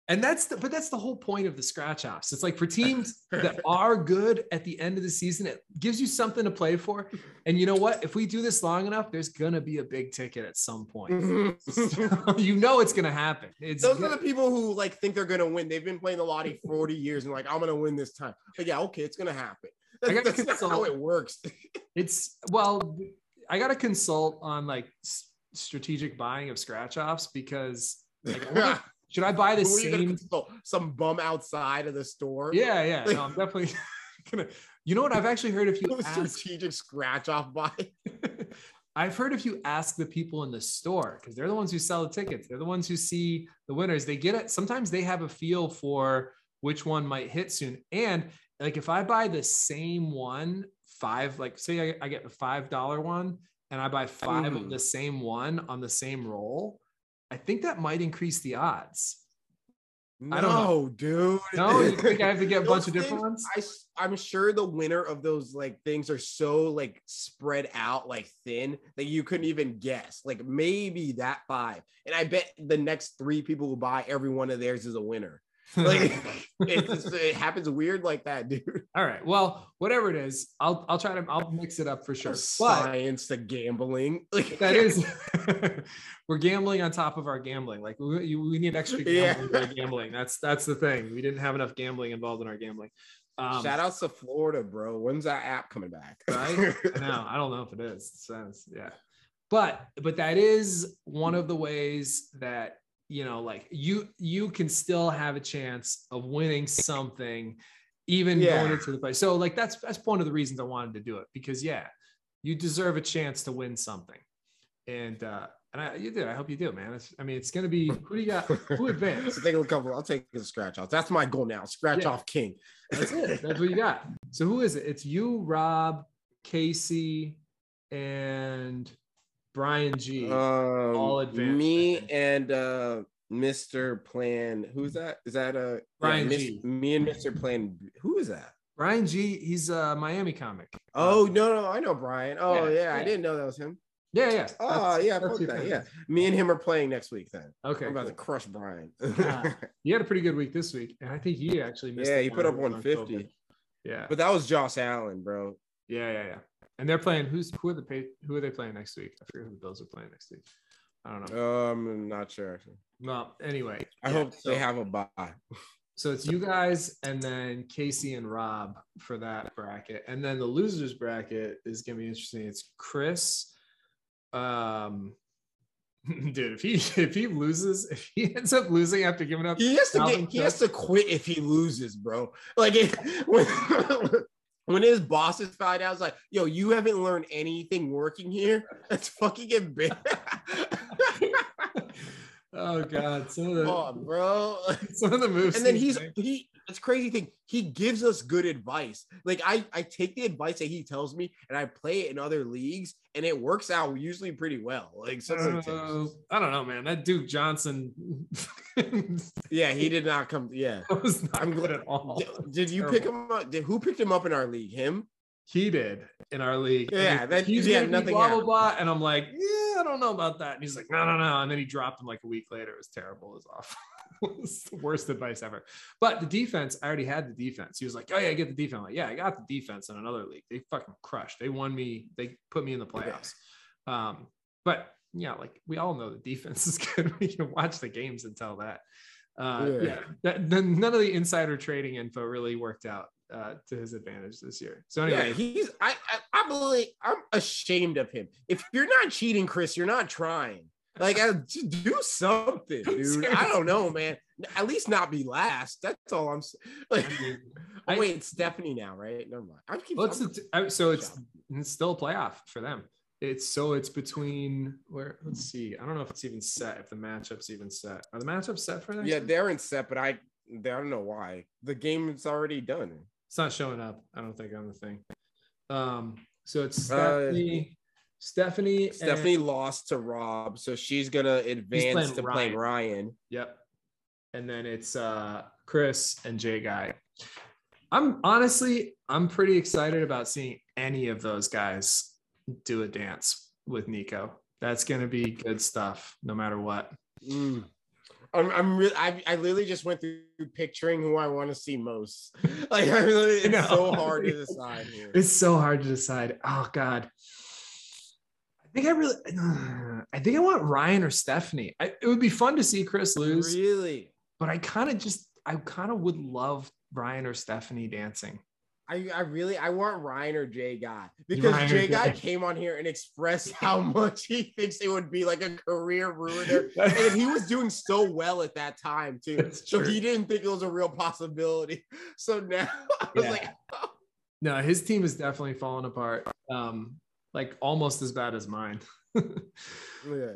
And that's the but that's the whole point of the scratch offs. It's like for <laughs> teams that are good at the end of the season, it gives you something to play for. And you know what? If we do this long enough, there's gonna be a big ticket at some point. <laughs> So <laughs> you know it's gonna happen. It's Those are the people who like think they're gonna win. They've been playing the lottery 40 years and like I'm gonna win this time. But yeah, okay, it's gonna happen. I That's, gotta that's not how it works. It's well, I got to consult on like s- strategic buying of scratch offs because like, should I buy the Who are you gonna same? Some bum outside of the store. Yeah, yeah. <laughs> No, I'm definitely <laughs> gonna. You know what? I've actually heard if you <laughs> ask, strategic scratch off buy. I've heard if you ask the people in the store because they're the ones who sell the tickets. They're the ones who see the winners. They get it. Sometimes they have a feel for which one might hit soon. And like if I buy the same one, five, like say I, I get a five dollar one and I buy five of Mm. the same one on the same roll, I think that might increase the odds. No, I don't know. dude. No, you think I have to get a <laughs> bunch of different things, ones? I, am sure the winner of those like things are so like spread out, like thin that you couldn't even guess. Like maybe that five, and I bet the next three people who buy every one of theirs is a winner. <laughs> Like it, just, it happens weird like that, dude. All right. Well, whatever it is, I'll I'll try to I'll mix it up for sure. But Science to gambling. <laughs> Like that is <laughs> we're gambling on top of our gambling like we, we need extra Yeah. gambling, for gambling that's that's the thing we didn't have enough gambling involved in our gambling um Shout outs to Florida, bro. When's that app coming back? right no i don't know if it is it says yeah but but that is one of the ways that you know like you you can still have a chance of winning something even Yeah. going into the play so like that's that's one of the reasons i wanted to do it because yeah you deserve a chance to win something and uh and I, you do. I hope you do, man. It's, I mean, it's gonna be who do you got? Who advanced? Take a couple. I'll take a scratch off. That's my goal now. Scratch Yeah. off king. That's it. That's what you got. So who is it? It's you, Rob, Casey, and Brian G. Um, All advanced, Me and uh Mr. Plan. Who's that? Is that uh Brian Mis- G. Me and Mr. Plan. Who is that? Brian G. He's a Miami comic. Oh no, no, I know Brian. Oh Yeah, yeah, I didn't know that was him. Yeah, yeah. Oh That's- yeah, that's that. Yeah, me and him are playing next week. Then Okay. I'm about cool. to crush Brian. <laughs> Yeah. He had a pretty good week this week, and I think he actually missed. yeah, he put up one on 150. Yeah, But that was Josh Allen, bro. yeah, yeah, yeah. And they're playing. Who's who are the pay, who are they playing next week? I forget who the Bills are playing next week. I don't know. Um, I'm not sure actually. well, anyway, I yeah, hope so- they have a bye. So it's you guys and then Casey and Rob for that bracket. And then the losers bracket is gonna be interesting. It's Chris. Um <laughs> dude, if he if he loses, if he ends up losing after giving up He has to get, he has to quit if he loses, bro. Like if, <laughs> when when his bosses find out, it's like, yo, you haven't learned anything working here. <laughs> That's fucking embarrassing. <laughs> Oh god, some of the Come on, bro. <laughs> some of the moves. and then he's he's he it's crazy thing he gives us good advice like i i take the advice that he tells me and i play it in other leagues and it works out usually pretty well like some of the tips. Uh, I don't know, man. That Duke Johnson <laughs> yeah he did not come yeah was not I'm good glad- at all. did, did you pick him up did who picked him up in our league him He did in our league. Yeah, that- he's yeah, nothing blah blah happened. blah. And I'm like, yeah, I don't know about that. And he's like, no, no, no. And then he dropped him like a week later. It was terrible. It was awful. <laughs> it was the worst advice ever. But the defense, I already had the defense. He was like, oh yeah, get the defense. I'm like, yeah, I got the defense in another league. They fucking crushed. They won me. They put me in the playoffs. Um, but yeah, like we all know the defense <laughs> is good. we can watch the games and tell that. Uh, Yeah. yeah, that, then none of the insider trading info really worked out uh, to his advantage this year. So anyway, yeah he's I, I i'm i'm ashamed of him if you're not cheating chris you're not trying like I, do something <laughs> dude i don't know man at least not be last that's all i'm <laughs> like I Oh, wait, it's Stephanie now, right? Never mind. I keep. Well, it's I'm- t- uh, so it's it's still a playoff for them. It's so it's between where let's see. I don't know if it's even set. If the matchup's even set. Are the matchups set for that? yeah, they're in set, but I, I don't know why. The game is already done. It's not showing up. I don't think on the thing. Um. So it's Uh, Stephanie. Stephanie. and- Stephanie lost to Rob, so she's gonna advance playing to playing Ryan. Ryan. Yep. And then it's uh Chris and Jay Guy. I'm honestly I'm pretty excited about seeing any of those guys do a dance with Nico. That's gonna be good stuff, no matter what. Mm. I'm, I'm really, I, I literally just went through picturing who I want to see most. <laughs> Like, I really, it's so hard to <laughs> decide here. It's so hard to decide. Oh God. I think I really I think I want Ryan or Stephanie. I, it would be fun to see Chris lose, Really, but I kind of just I kind of would love Ryan or Stephanie dancing. I, I really, I want Ryan or Jay Guy because Ryan Jay Guy came on here and expressed <laughs> how much he thinks it would be like a career ruiner. <laughs> and he was doing so well at that time too. That's So true. he didn't think it was a real possibility. <laughs> So now I was Yeah. like, No, his team is definitely falling apart. Um, like almost as bad as mine. yeah.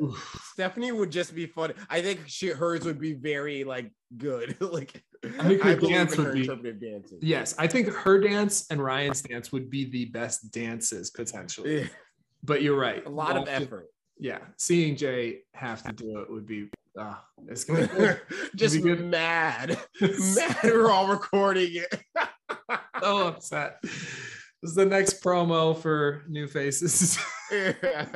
Stephanie would just be funny. I think she, hers would be very like good. like I think her believe dance would her be- dancing. yes, I think her dance and Ryan's dance would be the best dances potentially. Yeah, But you're right. a lot of effort. Yeah, seeing Jay have to do it would be. Uh, it's gonna be <laughs> just Be mad. mad <laughs> we're all recording it. <laughs> so upset. This is the next promo for New Faces. Yeah.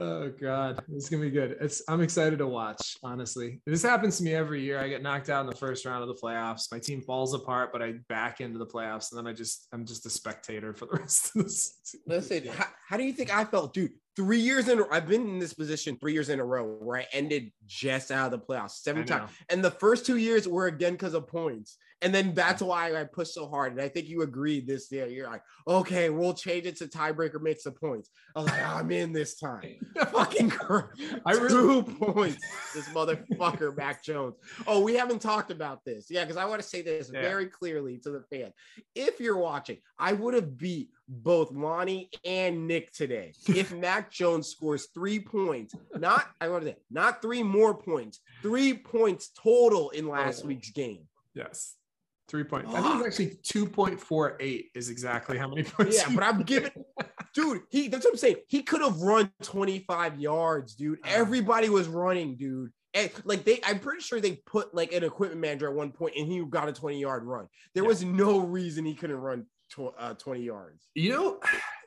Oh God, it's gonna be good. It's I'm excited to watch. Honestly, this happens to me every year. I get knocked out in the first round of the playoffs. My team falls apart, but I back into the playoffs, and then I just I'm just a spectator for the <laughs> rest of this. Listen, how, how do you think I felt, dude? Three years in, I've been in this position three years in a row where I ended just out of the playoffs seven times. And the first two years were again because of points. And then that's why I pushed so hard. And I think you agreed this year. You're like, okay, we'll change it to tiebreaker makes the points. I was like, I'm in this time. <laughs> <laughs> Fucking cr- I really- two points. This motherfucker, Mac Jones. Oh, we haven't talked about this. Yeah, because I want to say this Yeah. very clearly to the fan. If you're watching, I would have beat both Lonnie and Nick today if <laughs> Mac Jones scores three points. Not I want to say not three more points, three points total in last Oh. week's game. Yes. Three point. I think it's <gasps> actually two point four eight is exactly how many <laughs> points. Yeah, but I'm giving, <laughs> dude. He that's what I'm saying. He could have run 25 yards, dude. Uh. Everybody was running, dude. And like they, I'm pretty sure they put like an equipment manager at one point, and he got a 20 yard run. There Yeah. was no reason he couldn't run tw- uh, 20 yards. You know,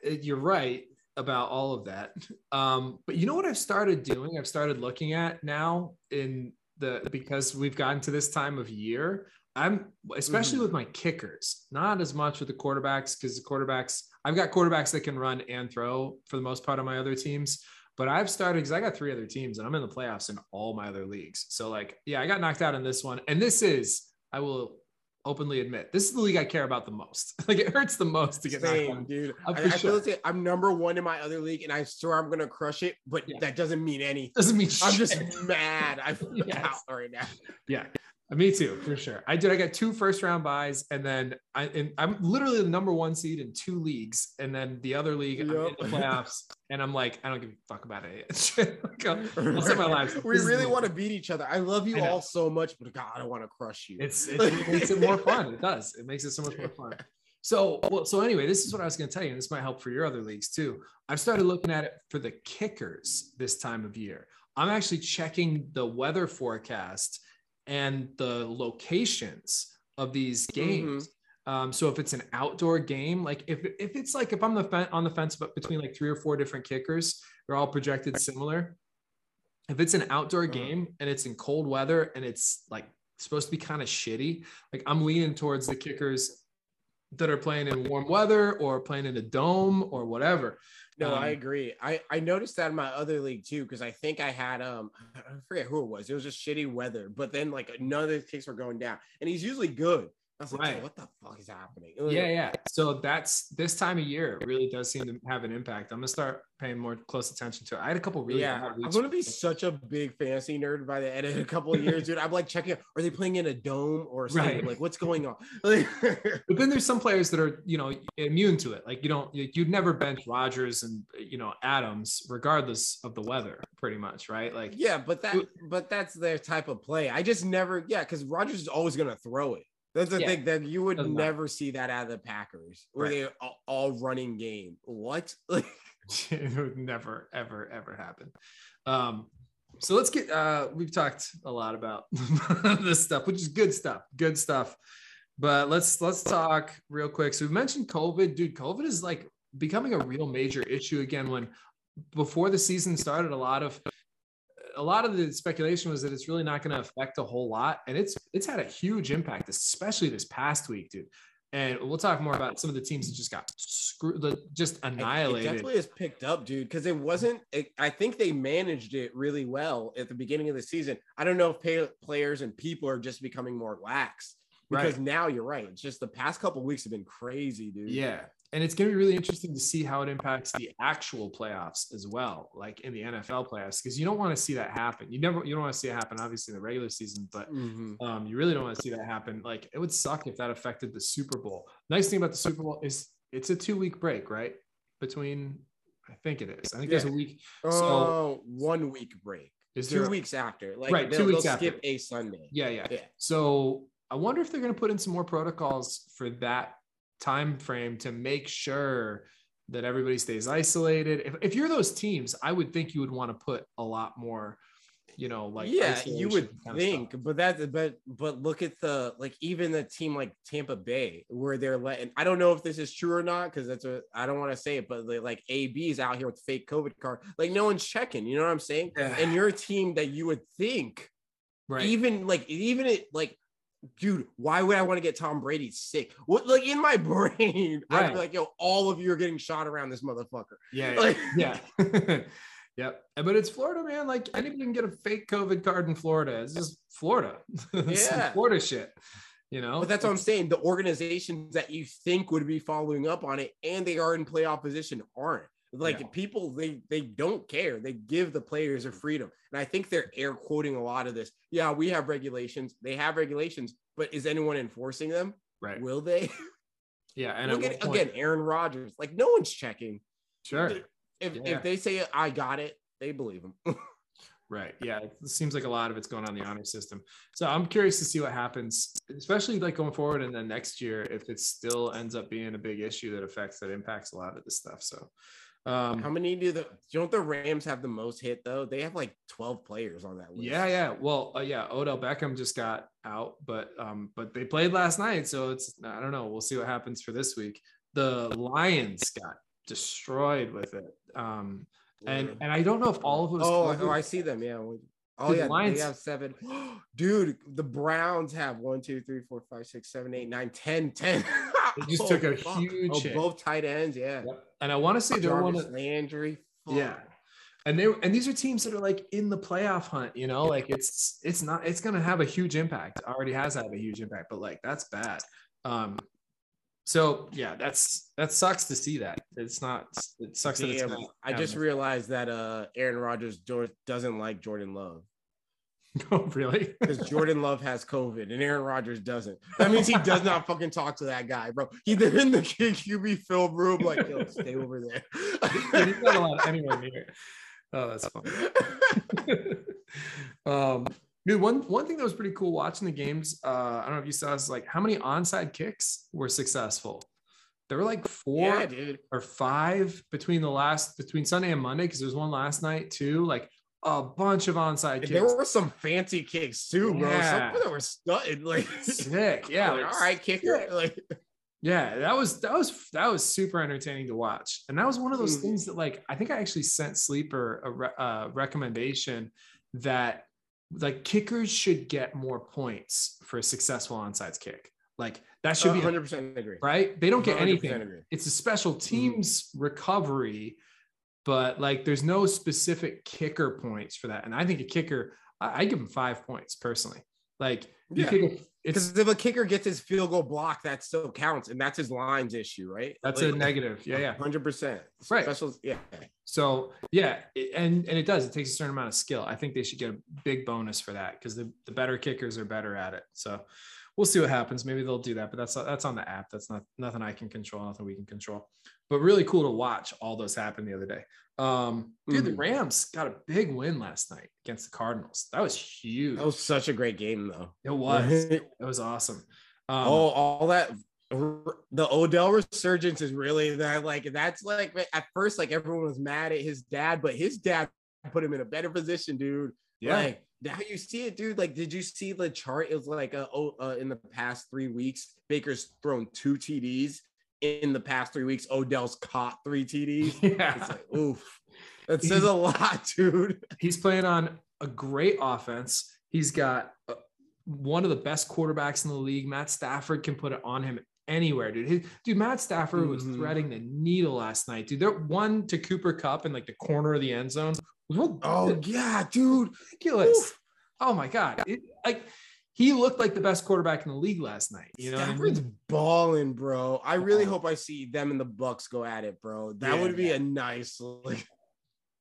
<sighs> you're right about all of that. Um, but you know what I've started doing? I've started looking at now in the because we've gotten to this time of year. I'm especially Mhm. with my kickers, not as much with the quarterbacks because the quarterbacks, I've got quarterbacks that can run and throw for the most part of my other teams. But I've started because I got three other teams and I'm in the playoffs in all my other leagues. So, like, yeah, I got knocked out in this one. And this is, I will openly admit, this is the league I care about the most. <laughs> like, it hurts the most to get knocked Same, out. dude. I, I feel like I'm number one in my other league, and I swear I'm gonna crush it. But Yeah. that doesn't mean anything. Doesn't mean I'm shit. just mad. I <laughs> feel Yes. out right now. yeah. Uh, me too, for sure. I did. I got two first round byes, and then I and I'm literally the number one seed in two leagues, and then the other league I'm in the playoffs, and I'm like, I don't give a fuck about it. <laughs> Like, I'll- I'll set my lives. we This really want to beat each other. I love you I all so much, but God, I want to crush you. <laughs> It's it makes it more fun. It does. It makes it so much more fun. So well, so anyway, this is what I was going to tell you, and this might help for your other leagues too. I've started looking at it for the kickers this time of year. I'm actually checking the weather forecast and the locations of these games. Um, so if it's an outdoor game, like if if it's like if I'm the fen- on the fence but between like three or four different kickers, they're all projected similar. If it's an outdoor Uh-huh. game and it's in cold weather and it's like supposed to be kind of shitty, like I'm leaning towards the kickers that are playing in warm weather or playing in a dome or whatever. No, I Um, agree. I I noticed that in my other league too because I think I had um I forget who it was. It was just shitty weather, but then like none of the kicks were going down, and he's usually good. I was like, Right. "Dude, what the fuck is happening? Yeah, yeah. So that's this time of year it really does seem to have an impact. I'm gonna start paying more close attention to it. I had a couple really yeah. I'm gonna be such a big fantasy nerd by the end of a couple of years, <laughs> dude. I'm like checking. out, Are they playing in a dome or something? Right. Like, what's going on? <laughs> But then there's some players that are, you know, immune to it. Like you don't, you- you'd never bench Rodgers and you know Adams, regardless of the weather, pretty much, right? Like, yeah, but that but that's their type of play. I just never, yeah, because Rodgers is always gonna throw it. That's the Yeah. thing that you would Doesn't matter. never see that out of the Packers, where Right. they're all, all running game. What? <laughs> Like, <laughs> it would never, ever, ever happen. Um, so let's get. uh We've talked a lot about <laughs> this stuff, which is good stuff. Good stuff. But let's let's talk real quick. So we've mentioned COVID, dude. COVID is like becoming a real major issue again. When before the season started, a lot of a lot of the speculation was that it's really not going to affect a whole lot, and it's it's had a huge impact, especially this past week, dude. And we'll talk more about some of the teams that just got screwed, just annihilated. It definitely has picked up, dude, because it wasn't. It, I think they managed it really well at the beginning of the season. I don't know if pay, players and people are just becoming more lax because Right. now you're right. It's just the past couple weeks have been crazy, dude. Yeah. And it's going to be really interesting to see how it impacts the actual playoffs as well, like in the NFL playoffs, because you don't want to see that happen. You never, you don't want to see it happen, obviously, in the regular season, but Mhm. um, you really don't want to see that happen. Like it would suck if that affected the Super Bowl. Nice thing about the Super Bowl is it's a two week break, right? Between, I think it is. I think there's a Yeah. week. Oh, one week break. Is Two there? weeks after, like Right, 2 they'll, weeks after. skip a Sunday. Yeah, yeah. Yeah. So I wonder if they're going to put in some more protocols for that time frame to make sure that everybody stays isolated. If, if you're those teams, I would think you would want to put a lot more, you know, like yeah, you would think, but that's but but look at the like even the team like Tampa Bay where they're letting. I don't know if this is true or not because that's a I don't want to say it, but they, like AB is out here with fake COVID card. Like no one's checking. You know what I'm saying? Yeah. And you're a team that you would think right. even like even it like. Dude, why would I want to get Tom Brady sick? What like in my <laughs> brain? I'd be like, yo, all of you are getting shot around this motherfucker. yeah, <laughs> Like, yeah. <laughs> yep. But it's Florida, man. Like anybody can get a fake COVID card in Florida. It's just Florida. It's Yeah. Florida shit. You know? But that's what I'm saying. The organizations that you think would be following up on it and they are in playoff position aren't. Like Yeah. people, they they don't care. They give the players a freedom. And I think they're air quoting a lot of this. Yeah, we have regulations. They have regulations, but is anyone enforcing them? right. Will they? <laughs> Yeah. And Look at point- again, Aaron Rodgers. Like no one's checking. sure. If Yeah. if they say I got it, they believe them. <laughs> Right. Yeah. It seems like a lot of it's going on the honor system. So I'm curious to see what happens, especially like going forward and then next year, if it still ends up being a big issue that affects, that impacts a lot of this stuff. So, How um, many do the don't the Rams have the most hit though? They have like 12 players on that list. yeah, yeah. Well, uh, yeah, Odell Beckham just got out, but, um, but they played last night. So it's, I don't know. We'll see what happens for this week. The Lions got destroyed with it. Um, and, and I don't know if all of was, Oh, oh, I see them. Yeah. Oh yeah, Lions- they have seven. <gasps> Dude, the Browns have one, two, three, four, five, six, seven, eight, nine, ten, ten. <laughs> They just took a fuck. huge Oh, hit. both tight ends. Yeah. Yep. And I want to say they're one of, Landry. fuck. Yeah. And they and these are teams that are like in the playoff hunt, you know, like it's it's not it's gonna have a huge impact. Already has had a huge impact, but like that's bad. Um so yeah, that's that sucks to see that. It's not it sucks that it's Damn, I just realized that uh Aaron Rodgers doesn't like Jordan Love. <laughs> Oh, really? because Jordan Love has COVID and Aaron Rodgers doesn't. That means he does not fucking talk to that guy, bro. He's in the <laughs> QB film room, like, yo, stay over there. He's not allowed anywhere near. Oh, that's funny. <laughs> um, dude, one one thing that was pretty cool watching the games. Uh, I don't know if you saw this, like how many onside kicks were successful. There were like four yeah, or five between the last between Sunday and Monday because there's one last night too. Like a bunch of onside kicks. There were some fancy kicks too, bro. Yeah. Some of them were stunted, like <laughs> Sick, yeah. like, all right, kicker. Like, Yeah, that was that was that was super entertaining to watch, and that was one of those Mhm. things that like I think I actually sent Sleeper a re- uh, recommendation that like kickers should get more points for a successful onside kick. Like that should be 100 percent agree. right. They don't get anything. agree. It's a special teams recovery, but like there's no specific kicker points for that. And I think a kicker, I, I give him five points personally. Like Yeah. kick a- it's Because if a kicker gets his field goal block, that still counts, and that's his lines issue, right? that's a negative. Yeah, yeah. Hundred percent. Right. Special, yeah. So yeah, and and it does. It takes a certain amount of skill. I think they should get a big bonus for that because the, the better kickers are better at it. So we'll see what happens. Maybe they'll do that, but that's that's on the app. That's not nothing I can control, nothing we can control. But really cool to watch all those happen the other day. Um, dude, the Mhm. Rams got a big win last night against the Cardinals. That was huge. That was such a great game, though. it was. <laughs> It was awesome. Um, oh, all that the Odell resurgence is really that like that's like at first like everyone was mad at his dad, but his dad put him in a better position, dude. yeah. Like now you see it, dude. Like, did you see the chart? It was like uh, oh, uh, in the past three weeks, Baker's thrown two TDs. In the past three weeks, Odell's caught three TDs. <laughs> yeah. It's like, oof. That says a lot, <laughs> dude. he's playing on a great offense. He's got uh, one of the best quarterbacks in the league. Matt Stafford can put it on him anywhere, dude. His, dude, Matt Stafford was Mhm. threading the needle last night, dude. There one to Cooper Kupp in like the corner of the end zone. real Oh yeah, dude. ridiculous. Oof. Oh my god, It- like he looked like the best quarterback in the league last night. You know, what I mean? balling, bro. I really hope I see them and the Bucs go at it, bro. That Yeah. would be a nice. Like,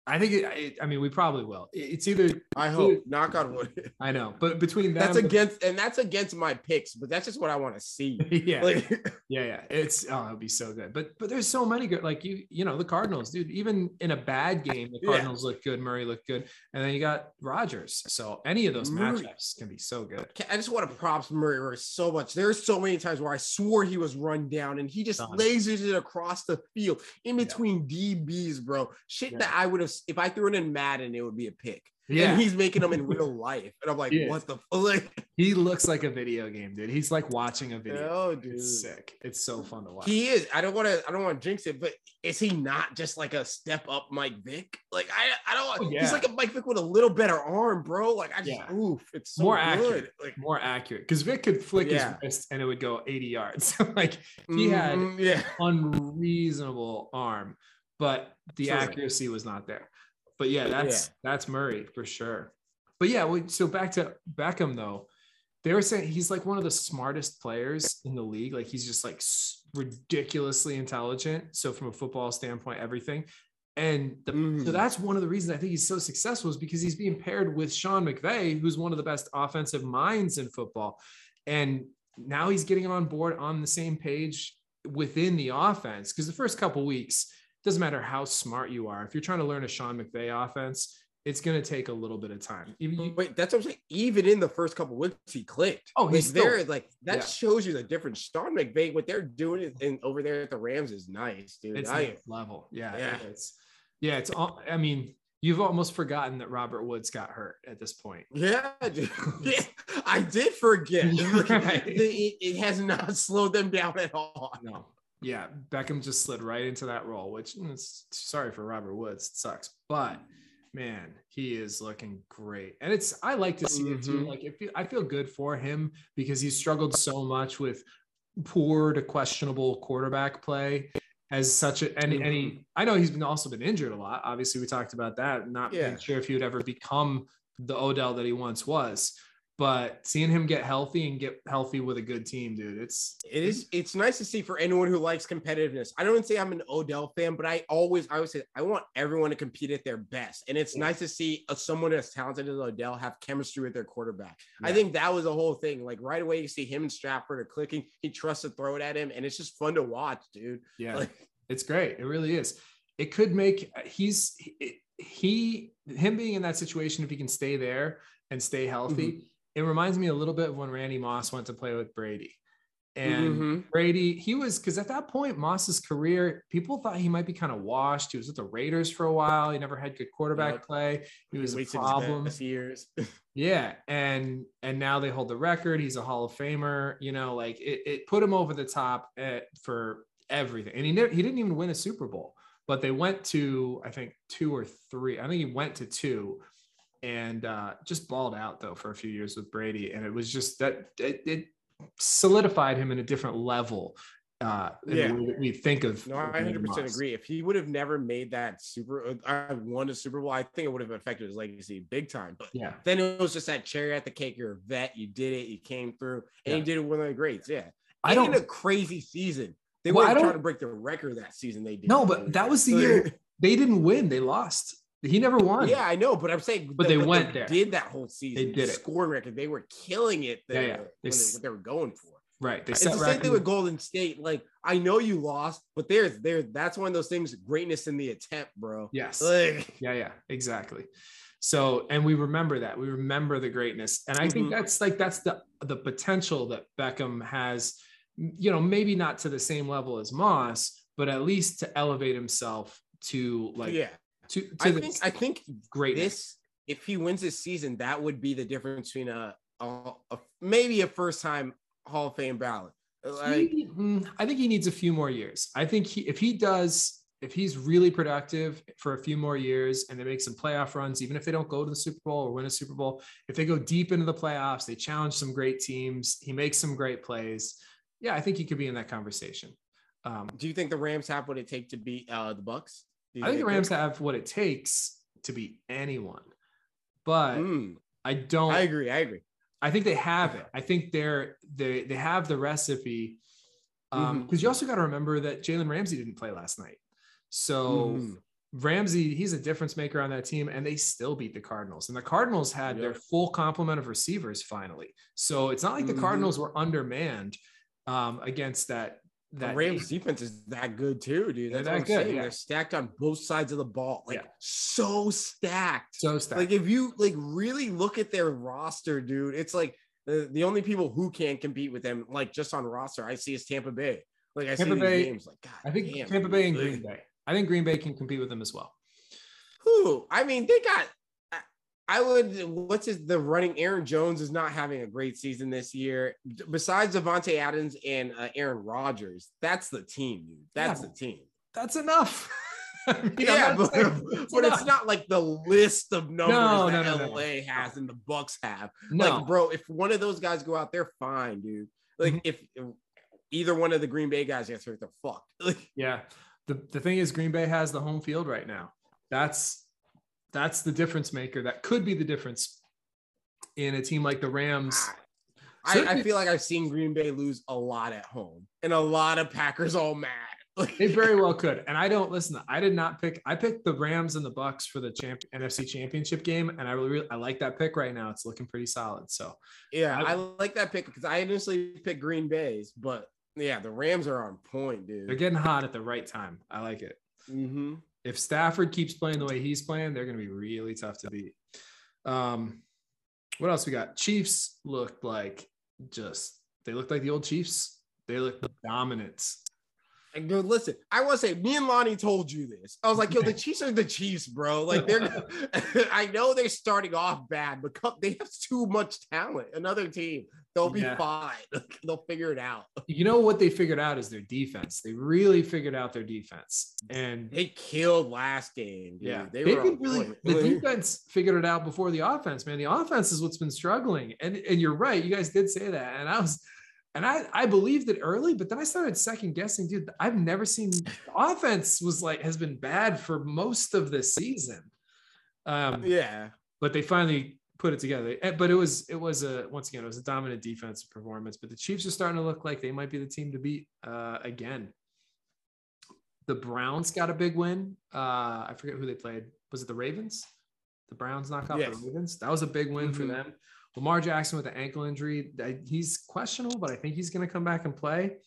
I think. It, I mean, we probably will. It's either I hope. Knock on wood. <laughs> I know, but between them, That's against, and that's against my picks, but that's just what I want to see. <laughs> yeah. Like, Yeah, yeah, it's oh, it'll be so good. But but there's so many good, like you, you know, the Cardinals, dude. Even in a bad game, the <laughs> Yeah. Cardinals look good. Murray looked good, and then you got Rodgers. So any of those Murray. matchups can be so good. I just want to props Murray so much. There's so many times where I swore he was run down and he just Done. lasers it across the field in Yeah. between DBs, bro. Shit Yeah. that I would have if I threw it in Madden, it would be a pick. Yeah, And he's making them in <laughs> real life. And I'm like, He is. what the like he looks like a video game, dude. He's like watching a video. oh dude. It's sick. It's so fun to watch. He is. I don't want to. I don't want to jinx it, but is he not just like a step up Mike Vick? Like I, I don't. Oh, He's like a Mike Vick with a little better arm, bro. Like I just, Yeah. oof, it's so More good. accurate. Like More accurate because Vick could flick Yeah. his wrist and it would go 80 yards. <laughs> like he had mhm, yeah, unreasonable arm, but the True. accuracy was not there. But yeah, that's that's Murray for sure. But yeah, we- so back to Beckham though, they were saying he's like one of the smartest players in the league. Like he's just like ridiculously intelligent. So from a football standpoint, everything. And the, so Mhm. that's one of the reasons I think he's so successful is because he's being paired with Sean McVay, who's one of the best offensive minds in football. And now he's getting on board on the same page within the offense. Because the first couple weeks, doesn't matter how smart you are. If you're trying to learn a Sean McVay offense, it's going to take a little bit of time. Even you- Wait, that's what I'm saying. Even in the first couple weeks, he clicked. Oh, like he's still- there. Like that yeah. shows you the difference. Sean McVay, what they're doing in over there at the Rams is nice, dude. it's I, level. Yeah, Yeah. It's yeah. It's. all I mean, you've almost forgotten that Robert Woods got hurt at this point. yeah, dude. <laughs> yeah, I did forget. <laughs> Right. <laughs> it, it has not slowed them down at all. No. Yeah, Beckham just slid right into that role, which mm, sorry for Robert Woods. It sucks, but man, he is looking great, and it's I like to see it too. Mhm. Like, if I feel good for him because he's struggled so much with poor to questionable quarterback play. As such a and, and he, I know he's been also been injured a lot. Obviously, we talked about that. Not Yeah. being sure if he would ever become the Odell that he once was. But seeing him get healthy and get healthy with a good team, dude, it's It is. It's nice to see for anyone who likes competitiveness. I don't say I'm an Odell fan, but I always, I always say I want everyone to compete at their best, and it's Yeah. nice to see a, someone as talented as Odell have chemistry with their quarterback. I think that was the whole thing. Like right away, you see him and Stafford are clicking. He trusts to throw it at him, and it's just fun to watch, dude. yeah, Like, it's great. It really is. It could make uh, he's he, he him being in that situation if he can stay there and stay healthy. Mm-hmm. It reminds me a little bit of when Randy Moss went to play with Brady. And Mhm. Brady, he was because at that point, Moss's career, people thought he might be kind of washed. He was with the Raiders for a while. He never had good quarterback Yep. play. He was a problem. years. <laughs> Yeah, and and now they hold the record. He's a Hall of Famer. You know, like it, it put him over the top at, for everything. And he never, he didn't even win a Super Bowl, but they went to I think two or three. I think he went to two, and uh, just balled out though for a few years with Brady. And it was just that it, it solidified him in a different level. Uh, Yeah. we think of. No, I 100 percent agree. If he would have never made that super, I won a Super Bowl, I think it would have affected his legacy big time. But Yeah, then it was just that cherry at the cake. You're a vet. You did it. You came through, and Yeah. you did it one of the greats. Yeah, I And don't. a crazy season. They Well, were trying to break the record that season. They did. No, but that was the year <laughs> they didn't win. They lost. He never won. Yeah, I know, but I'm saying, But they went there. Did that whole season? They did it. Scoring record. They were killing it. Yeah, There, yeah. They they- s- what they were going for. Right. They It's the same thing with Golden State. Like, I know you lost, but there's there. That's one of those things. Greatness in the attempt, bro. Yes. Like, Yeah, yeah, exactly. So, and we remember that. We remember the greatness. And I think Mhm. that's like that's the the potential that Beckham has, you know, maybe not to the same level as Moss, but at least to elevate himself to like yeah. To, to I the think I think greatness. this if he wins this season, that would be the difference between a, a, a maybe a first time Hall of Fame ballot. Like, He- mm, I think he needs a few more years. I think he, if he does, if he's really productive for a few more years and they make some playoff runs, even if they don't go to the Super Bowl or win a Super Bowl, if they go deep into the playoffs, they challenge some great teams, he makes some great plays. Yeah, I think he could be in that conversation. Um, do you think the Rams have what it takes to beat uh, the Bucs? I think the Rams have what it takes to beat anyone, but Mm, I don't. I agree. I agree. I think they have it. I think they're they they have the recipe. Um, because you also got to remember that Jalen Ramsey didn't play last night. So Mhm. Ramsey, he's a difference maker on that team, and they still beat the Cardinals. And the Cardinals had their full complement of receivers finally. So it's not like the Mhm. Cardinals were undermanned um, against that The that Rams defense is that good too, dude. They're That's that good, yeah. They're stacked on both sides of the ball, like Yeah. so stacked. so stacked. Like if you like really look at their roster, dude, it's like the, the only people who can compete with them, like just on roster, I see is Tampa Bay. Like I Tampa see Bay- games, like God, I think damn, Tampa Bay and dude. Green Bay. I think Green Bay can compete with them as well. Who? I mean, they got. I, would. What's his? The running Aaron Jones is not having a great season this year. Besides Davante Adams and uh, Aaron Rodgers, that's the team, dude. That's Yeah. the team. That's enough. <laughs> I mean, yeah, but, saying but it's not like the list of numbers No, that no, no. LA has and the Bucs have. no. Like, bro, if one of those guys go out, they're fine, dude. Like, Mhm. if, if either one of the Green Bay guys gets hurt, they're fucked. <laughs> Like, Yeah. The the thing is Green Bay has the home field right now. That's that's the difference maker. That could be the difference in a team like the Rams. I, I feel like I've seen Green Bay lose a lot at home, and a lot of Packers all mad. <laughs> They very well could. And I don't listen. I did not pick. I picked the Rams and the Bucs for the champ NFC Championship game, and I really, really I like that pick right now. It's looking pretty solid. So yeah, I- I, like that pick because I initially picked Green Bay's, but yeah, the Rams are on point, dude. they're getting hot at the right time. I like it. Mm-hmm. If Stafford keeps playing the way he's playing, they're going to be really tough to beat. Um, what else we got? Chiefs looked like just they looked like the old Chiefs. They looked dominant. And dude, listen, I want to say, me and Lonnie told you this. I was like, yo, the <laughs> Chiefs are the Chiefs, bro. Like, they're, <laughs> I know they're starting off bad, but they have too much talent. Another team, they'll be Yeah. fine. <laughs> they'll figure it out. <laughs> You know what they figured out is their defense. They really figured out their defense, and They killed last game. Dude. yeah, they, they were really. The defense figured it out before the offense. Man, the offense is what's been struggling, and and you're right. You guys did say that, and I was. And I, I believed it early, but then I started second guessing, dude. I've never seen offense was like has been bad for most of this season. Um, yeah. but they finally put it together. Eh, But it was it was a once again it was a dominant defensive performance. But the Chiefs are starting to look like they might be the team to beat uh, again. The Browns got a big win. Uh, I forget who they played. Was it the Ravens? The Browns knocked off Yes. the Ravens. That was a big win for Mhm. them. Lamar Jackson with the ankle injury, he's questionable, but I think he's going to come back and play.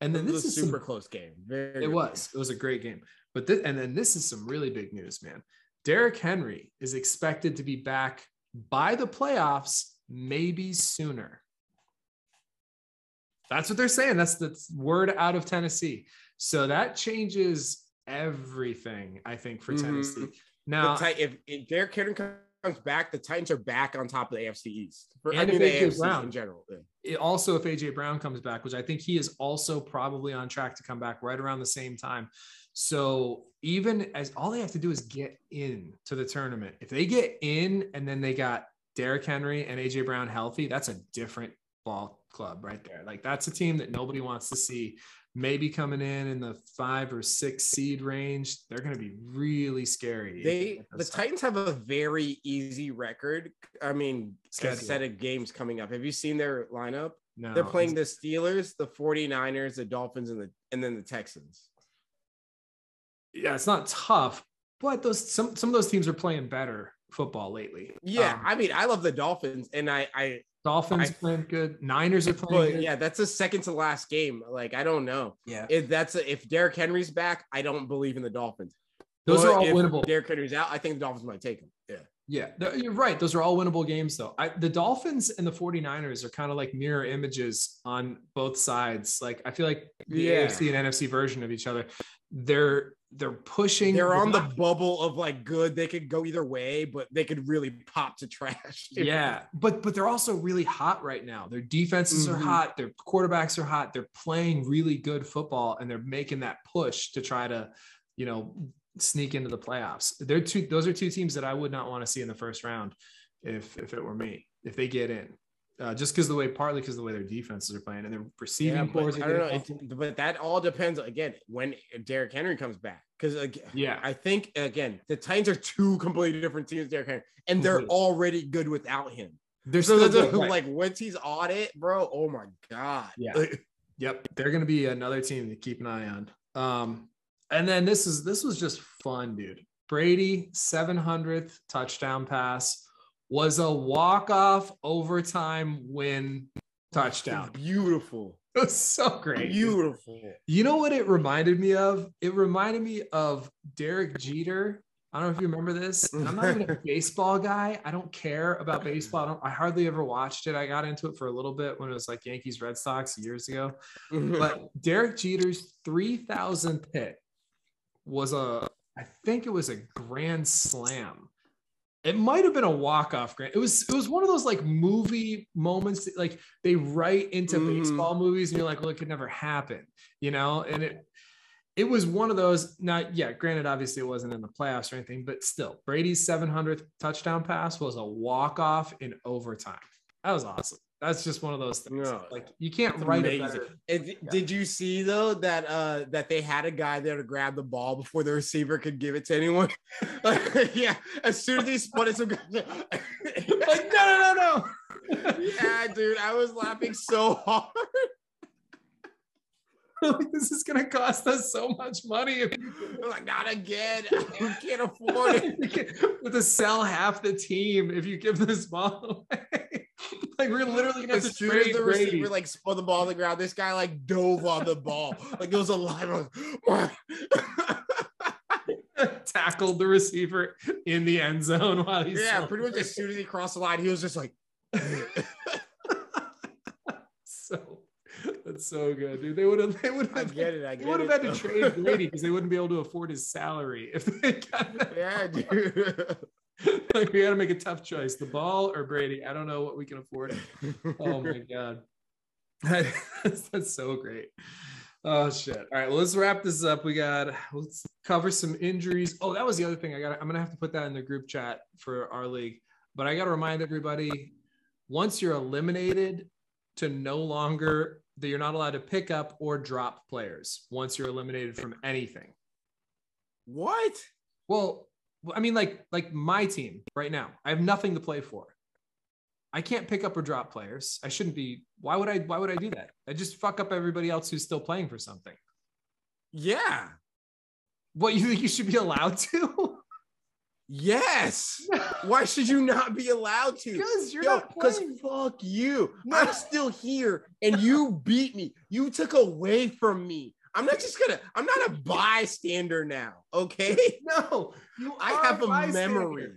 And then this is a some- super close game. Very it was. It was a great game. But this, and then this is some really big news, man. Derrick Henry is expected to be back by the playoffs, maybe sooner. That's what they're saying. That's the word out of Tennessee. So that changes everything, I think, for Mhm. Tennessee. Now, The if, if Derrick Henry comes back, the Titans are back on top of the AFC East. For, I And mean, if AJ AFC Brown. in general. Yeah. it- also if AJ Brown comes back, which I think he is also probably on track to come back right around the same time. So even as all they have to do is get in to the tournament. If they get in and then they got Derrick Henry and AJ Brown healthy, that's a different ball club right there. Like that's a team that nobody wants to see. Maybe coming in in the five or six seed range, they're going to be really scary. They the Titans have a very easy record. I mean, Schedule. set of games coming up. Have you seen their lineup? no, They're playing the Steelers, the 49ers, the Dolphins, and the and then the Texans. Yeah, it's not tough, but those some some of those teams are playing better football lately. Yeah, Um, I mean, I love the Dolphins, and I I Dolphins I- playing good. Niners are playing but good. yeah, that's a second to last game. Like, I don't know. yeah. If that's a, if Derrick Henry's back, I don't believe in the Dolphins. Those But are all if winnable. Derrick Henry's out, I think the Dolphins might take him. Yeah. Yeah, you're right. Those are all winnable games, though. I, the Dolphins and the 49ers are kind of like mirror images on both sides. Like, I feel like the Yeah. AFC and NFC version of each other. They're they're pushing. They're on the bubble of like good. They could go either way, but they could really pop to trash. <laughs> yeah, but but they're also really hot right now. Their defenses are Mhm. hot. Their quarterbacks are hot. They're playing really good football, and they're making that push to try to, you know, sneak into the playoffs. They're two. Those are two teams that I would not want to see in the first round, if if it were me. If they get in, uh, just because the way, partly because the way their defenses are playing and their receiving Yeah, cores I don't know. It's, but that all depends again when Derrick Henry comes back. Because Yeah, I think again the Titans are two completely different teams. Derrick Henry, and they're Completely. already good without him. they're So still right. like once he's on it, bro. Oh my god. Yeah. <laughs> Yep, they're going to be another team to keep an eye on. Um, and then this is this was just fun, dude. Brady 700th touchdown pass was a walk off overtime win touchdown. Beautiful. <laughs> It was so great. Beautiful. You know what it reminded me of? It reminded me of Derek Jeter. I don't know if you remember this. I'm not even a <laughs> baseball guy. I don't care about baseball. I, don't, I hardly ever watched it. I got into it for a little bit when it was like Yankees Red Sox years ago. <laughs> But Derek Jeter's 3000th hit was a, I think it was a grand slam. It might have been a walk-off grand. It was it was one of those like movie moments that, like they write into Mhm. baseball movies and you're like, well, it could never happen, you know? And it it was one of those. Not yeah, granted, obviously it wasn't in the playoffs or anything, but still, Brady's 700th touchdown pass was a walk-off in overtime. That was awesome. That's just one of those things. No, like you can't write it amazing. And d- Did you see though that uh that they had a guy there to grab the ball before the receiver could give it to anyone? <laughs> Like, yeah, as soon as he spun it, some guy- <laughs> like, no, no, no, no. yeah, dude, I was laughing so hard. <laughs> this is gonna cost us so much money like, not again. We can't afford it. to sell half the team if you give this ball away. <laughs> like we're literally gonna As soon as the Brady. receiver like spun the ball on the ground, this guy like dove on the ball <laughs> like it was alive. I was, <laughs> tackled the receiver in the end zone while he's yeah, pretty much as soon as he crossed the line, he was just like, so that's so good, dude. They would have they would I have get it, I get it. they would have had to trade Brady because they wouldn't be able to afford his salary if they got that. yeah, dude. <laughs> like we got to make a tough choice: the ball or Brady. I don't know what we can afford. Oh my <laughs> god, <laughs> that's, so great. Oh shit! All right, well, let's wrap this up. We got let's cover some injuries. Oh, that was the other thing. I got. I'm gonna have to put that in the group chat for our league. But I got to remind everybody: once you're eliminated, to no longer that you're not allowed to pick up or drop players once you're eliminated from anything. What? Well, I mean, like like my team right now, I have nothing to play for. I can't pick up or drop players. I shouldn't be. Why would I? Why would I do that? I just fuck up everybody else who's still playing for something. Yeah. What you think you should be allowed to? <laughs> Yes. Why should you not be allowed to? Because you're Yo, not because playing. fuck you. I'm still here and you beat me. You took away from me. I'm not just gonna, I'm not a bystander now. Okay. <laughs> No, you. I have a bystander. memory.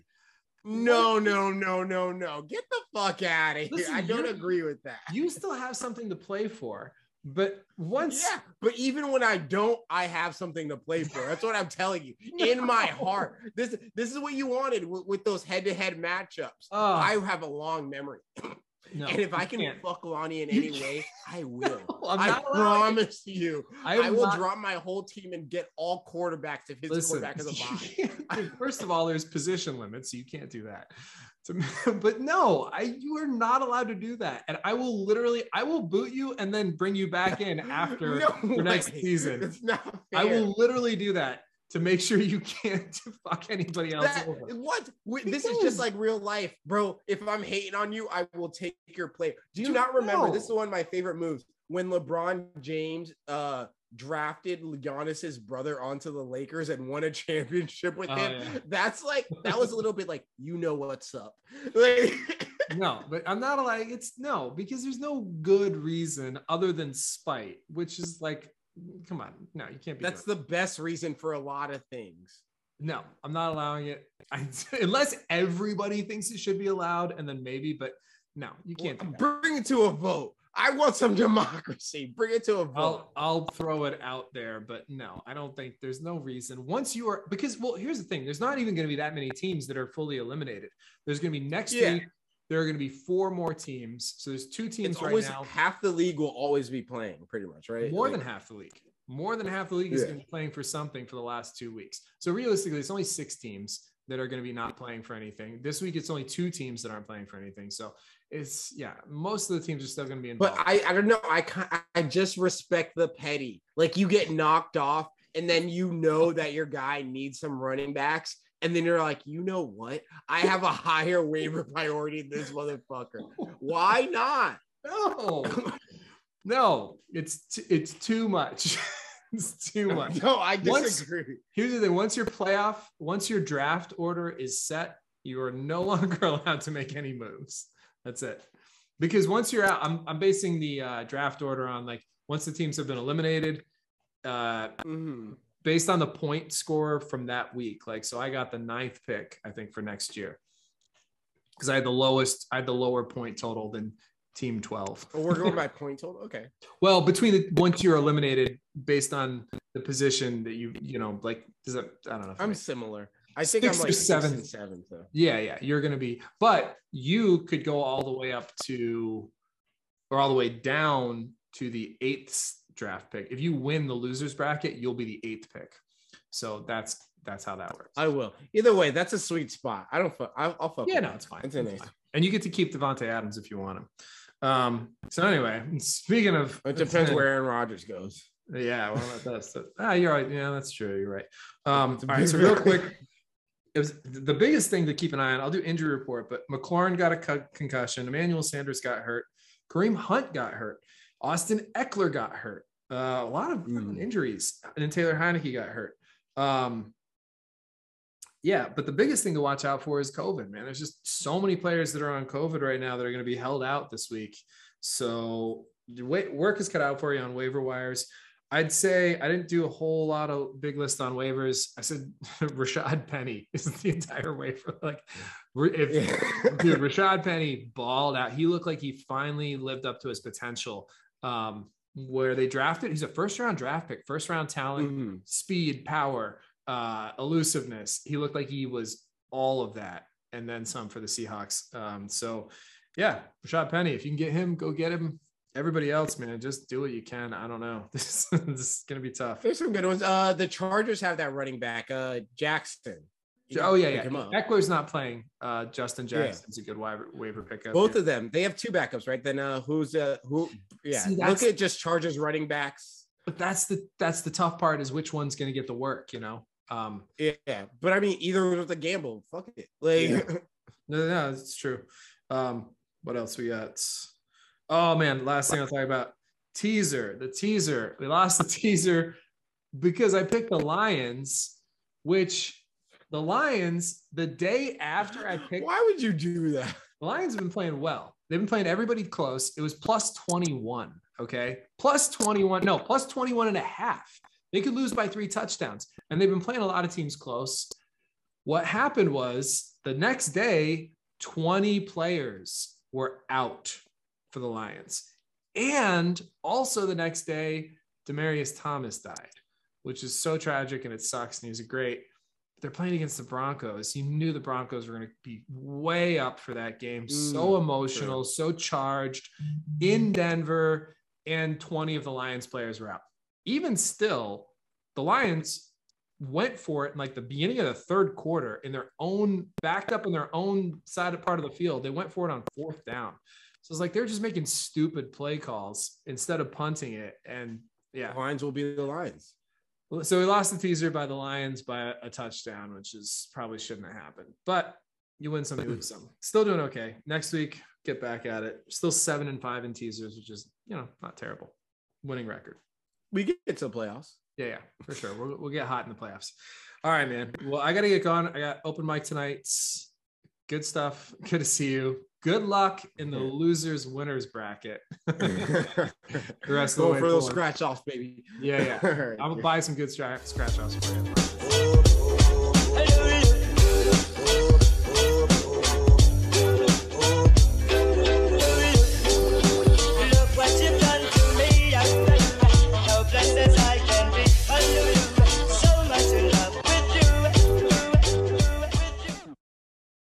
No, no, no, no, no. Get the fuck out of here. Listen, I don't agree with that. You still have something to play for, but once Yeah, but even when I don't, I have something to play for. That's what I'm telling you. <laughs> In my heart, this this is what you wanted with, with those head-to-head matchups. Oh, I have a long memory, <clears throat> no, and if I can can't. fuck Lonnie in any way, <laughs> I will. No, I promise you, I, I, will not- drop my whole team and get all quarterbacks if his Listen, quarterback is a <laughs> you bye. can't do- first of all, there's position limits, so you can't do that. <laughs> But no, I you are not allowed to do that, and I will literally, I will boot you and then bring you back in after. No next season. It's not fair. I will literally do that to make sure you <laughs> can't fuck anybody else That- over. what? This is just like real life, bro. If I'm hating on you, I will take your play. Do you Dude, not remember? This is one of my favorite moves when LeBron James uh drafted Giannis's brother onto the Lakers and won a <laughs> championship with Oh, him. yeah. That's like that was a little bit like you know what's up. Like, <laughs> No, but I'm not like it's no because there's no good reason other than spite, which is like, come on, no, you can't be. that's the best reason for a lot of things. No, I'm not allowing it. I, <laughs> unless everybody thinks it should be allowed, and then maybe, but no, you can't. that. Bring it to a vote. I want some democracy. Bring it to a vote. I'll I'll throw it out there, but no, I don't think there's no reason. Once you are because well, here's the thing: there's not even going to be that many teams that are fully eliminated. There's going to be next Yeah. week. There are going to be four more teams. So there's two teams it's right always now. half the league will always be playing, pretty much, right? More Like- than half the league. More than half the league is going to be playing for something for the last two weeks. So realistically, it's only six teams that are going to be not playing for anything. This week, it's only two teams that aren't playing for anything. So it's yeah, most of the teams are still going to be involved. But I, I don't know. I I just respect the petty. Like you get knocked off, and then you know oh. that your guy needs some running backs, and then you're like, you know what? I have a higher waiver priority than this motherfucker. Why not? <laughs> no, no, it's t- it's too much. <laughs> it's too <laughs> much. No, I Once- disagree. Here's the thing: once your playoff, once your draft order is set, you are no longer allowed to make any moves. That's it. Because once you're out, I'm I'm basing the uh, draft order on like once the teams have been eliminated, uh, Mhm. Based on the point score from that week. Like, so I got the ninth pick, I think, for next year because I had the lowest, I had the lower point total than Team Twelve. Oh, we're going by <laughs> point total. Okay. Well, between the once you're eliminated based on the position that you you know like does that I don't know. I'm similar. I think Six I'm like six seven. and seven. So yeah yeah you're gonna be, but you could go all the way up to or all the way down to the eighth draft pick. If you win the losers bracket, you'll be the eighth pick. So that's that's how that works. I will. Either way, that's a sweet spot. I don't. I'll, I'll fuck. yeah, no, it's fine. It's It's fine. And you get to keep Davante Adams if you want him. Um, so anyway, speaking of It depends where Aaron Rodgers goes. Yeah, well, that's the, ah, you're right. Yeah, that's true. You're right. Um, all right, so real <laughs> quick, it was the biggest thing to keep an eye on. I'll do injury report, but McLaurin got a co- concussion. Emmanuel Sanders got hurt. Kareem Hunt got hurt. Austin Ekeler got hurt. Uh, a lot of Mm. injuries, and then Taylor Heinicke got hurt. Um, yeah, but the biggest thing to watch out for is COVID, man. There's just so many players that are on COVID right now that are going to be held out this week. So work is cut out for you on waiver wires. I'd say I didn't do a whole lot of big list on waivers. I said <laughs> Rashad Penny is <laughs> the entire waiver. Like, if dude, Rashad Penny balled out. He looked like he finally lived up to his potential. Um, where they drafted, he's a first round draft pick, first round talent, Mhm. speed, power, uh, elusiveness. He looked like he was all of that and then some for the Seahawks. Um, so yeah, Rashad Penny, if you can get him, go get him. Everybody else, man, just do what you can. I don't know. <laughs> This, this is gonna be tough. There's some good ones. Uh, the Chargers have that running back, uh, Jackson. You Oh yeah, yeah. him up. Ekeler's not playing. Uh, Justin Yeah. Jackson's a good waiver, waiver pickup. Both yeah. of them. They have two backups, right? Then uh, who's uh, who? Yeah. See, Look at just Chargers running backs. but that's the that's the tough part is which one's gonna get the work. You know. Um, Yeah, but I mean, either with a gamble. Fuck it. Like, Yeah. <laughs> No, no, it's true. Um, what else we got? Oh man, last thing I'll talk about teaser. The teaser. We lost the <laughs> teaser because I picked the Lions, which the Lions, the day after I picked Why would you do that? the Lions have been playing well. They've been playing everybody close. It was plus 21. Okay. Plus 21. No, plus 21 and a half. They could lose by three touchdowns. And they've been playing a lot of teams close. What happened was the next day, 20 players were out for the Lions. And also the next day, Demaryius Thomas died, which is so tragic and it sucks. And he's a great they're playing against the Broncos. You knew the Broncos were going to be way up for that game. so Mm, emotional, so charged in Denver, and 20 of the Lions players were out. Even still, the Lions went for it in like the beginning of the third quarter in their own backed up in their own side of part of the field. They went for it on fourth down. So it's like they're just making stupid play calls instead of punting it. And yeah, The Lions will be the Lions. So we lost the teaser by the Lions by a touchdown, which is probably shouldn't have happened. But you win some, you lose some. Still doing okay. Next week, get back at it. Still seven and five in teasers, which is you know not terrible. Winning record. We get to the playoffs. Yeah, yeah, for sure. We'll, we'll get hot in the playoffs. All right, man. Well, I got to get going. I got open mic tonight. Good stuff. Good to see you. Good luck in the losers winners bracket. <laughs> <laughs> the rest of the way for those scratch offs, baby. Yeah, yeah. <laughs> I'm gonna buy some good scratch scratch offs for you.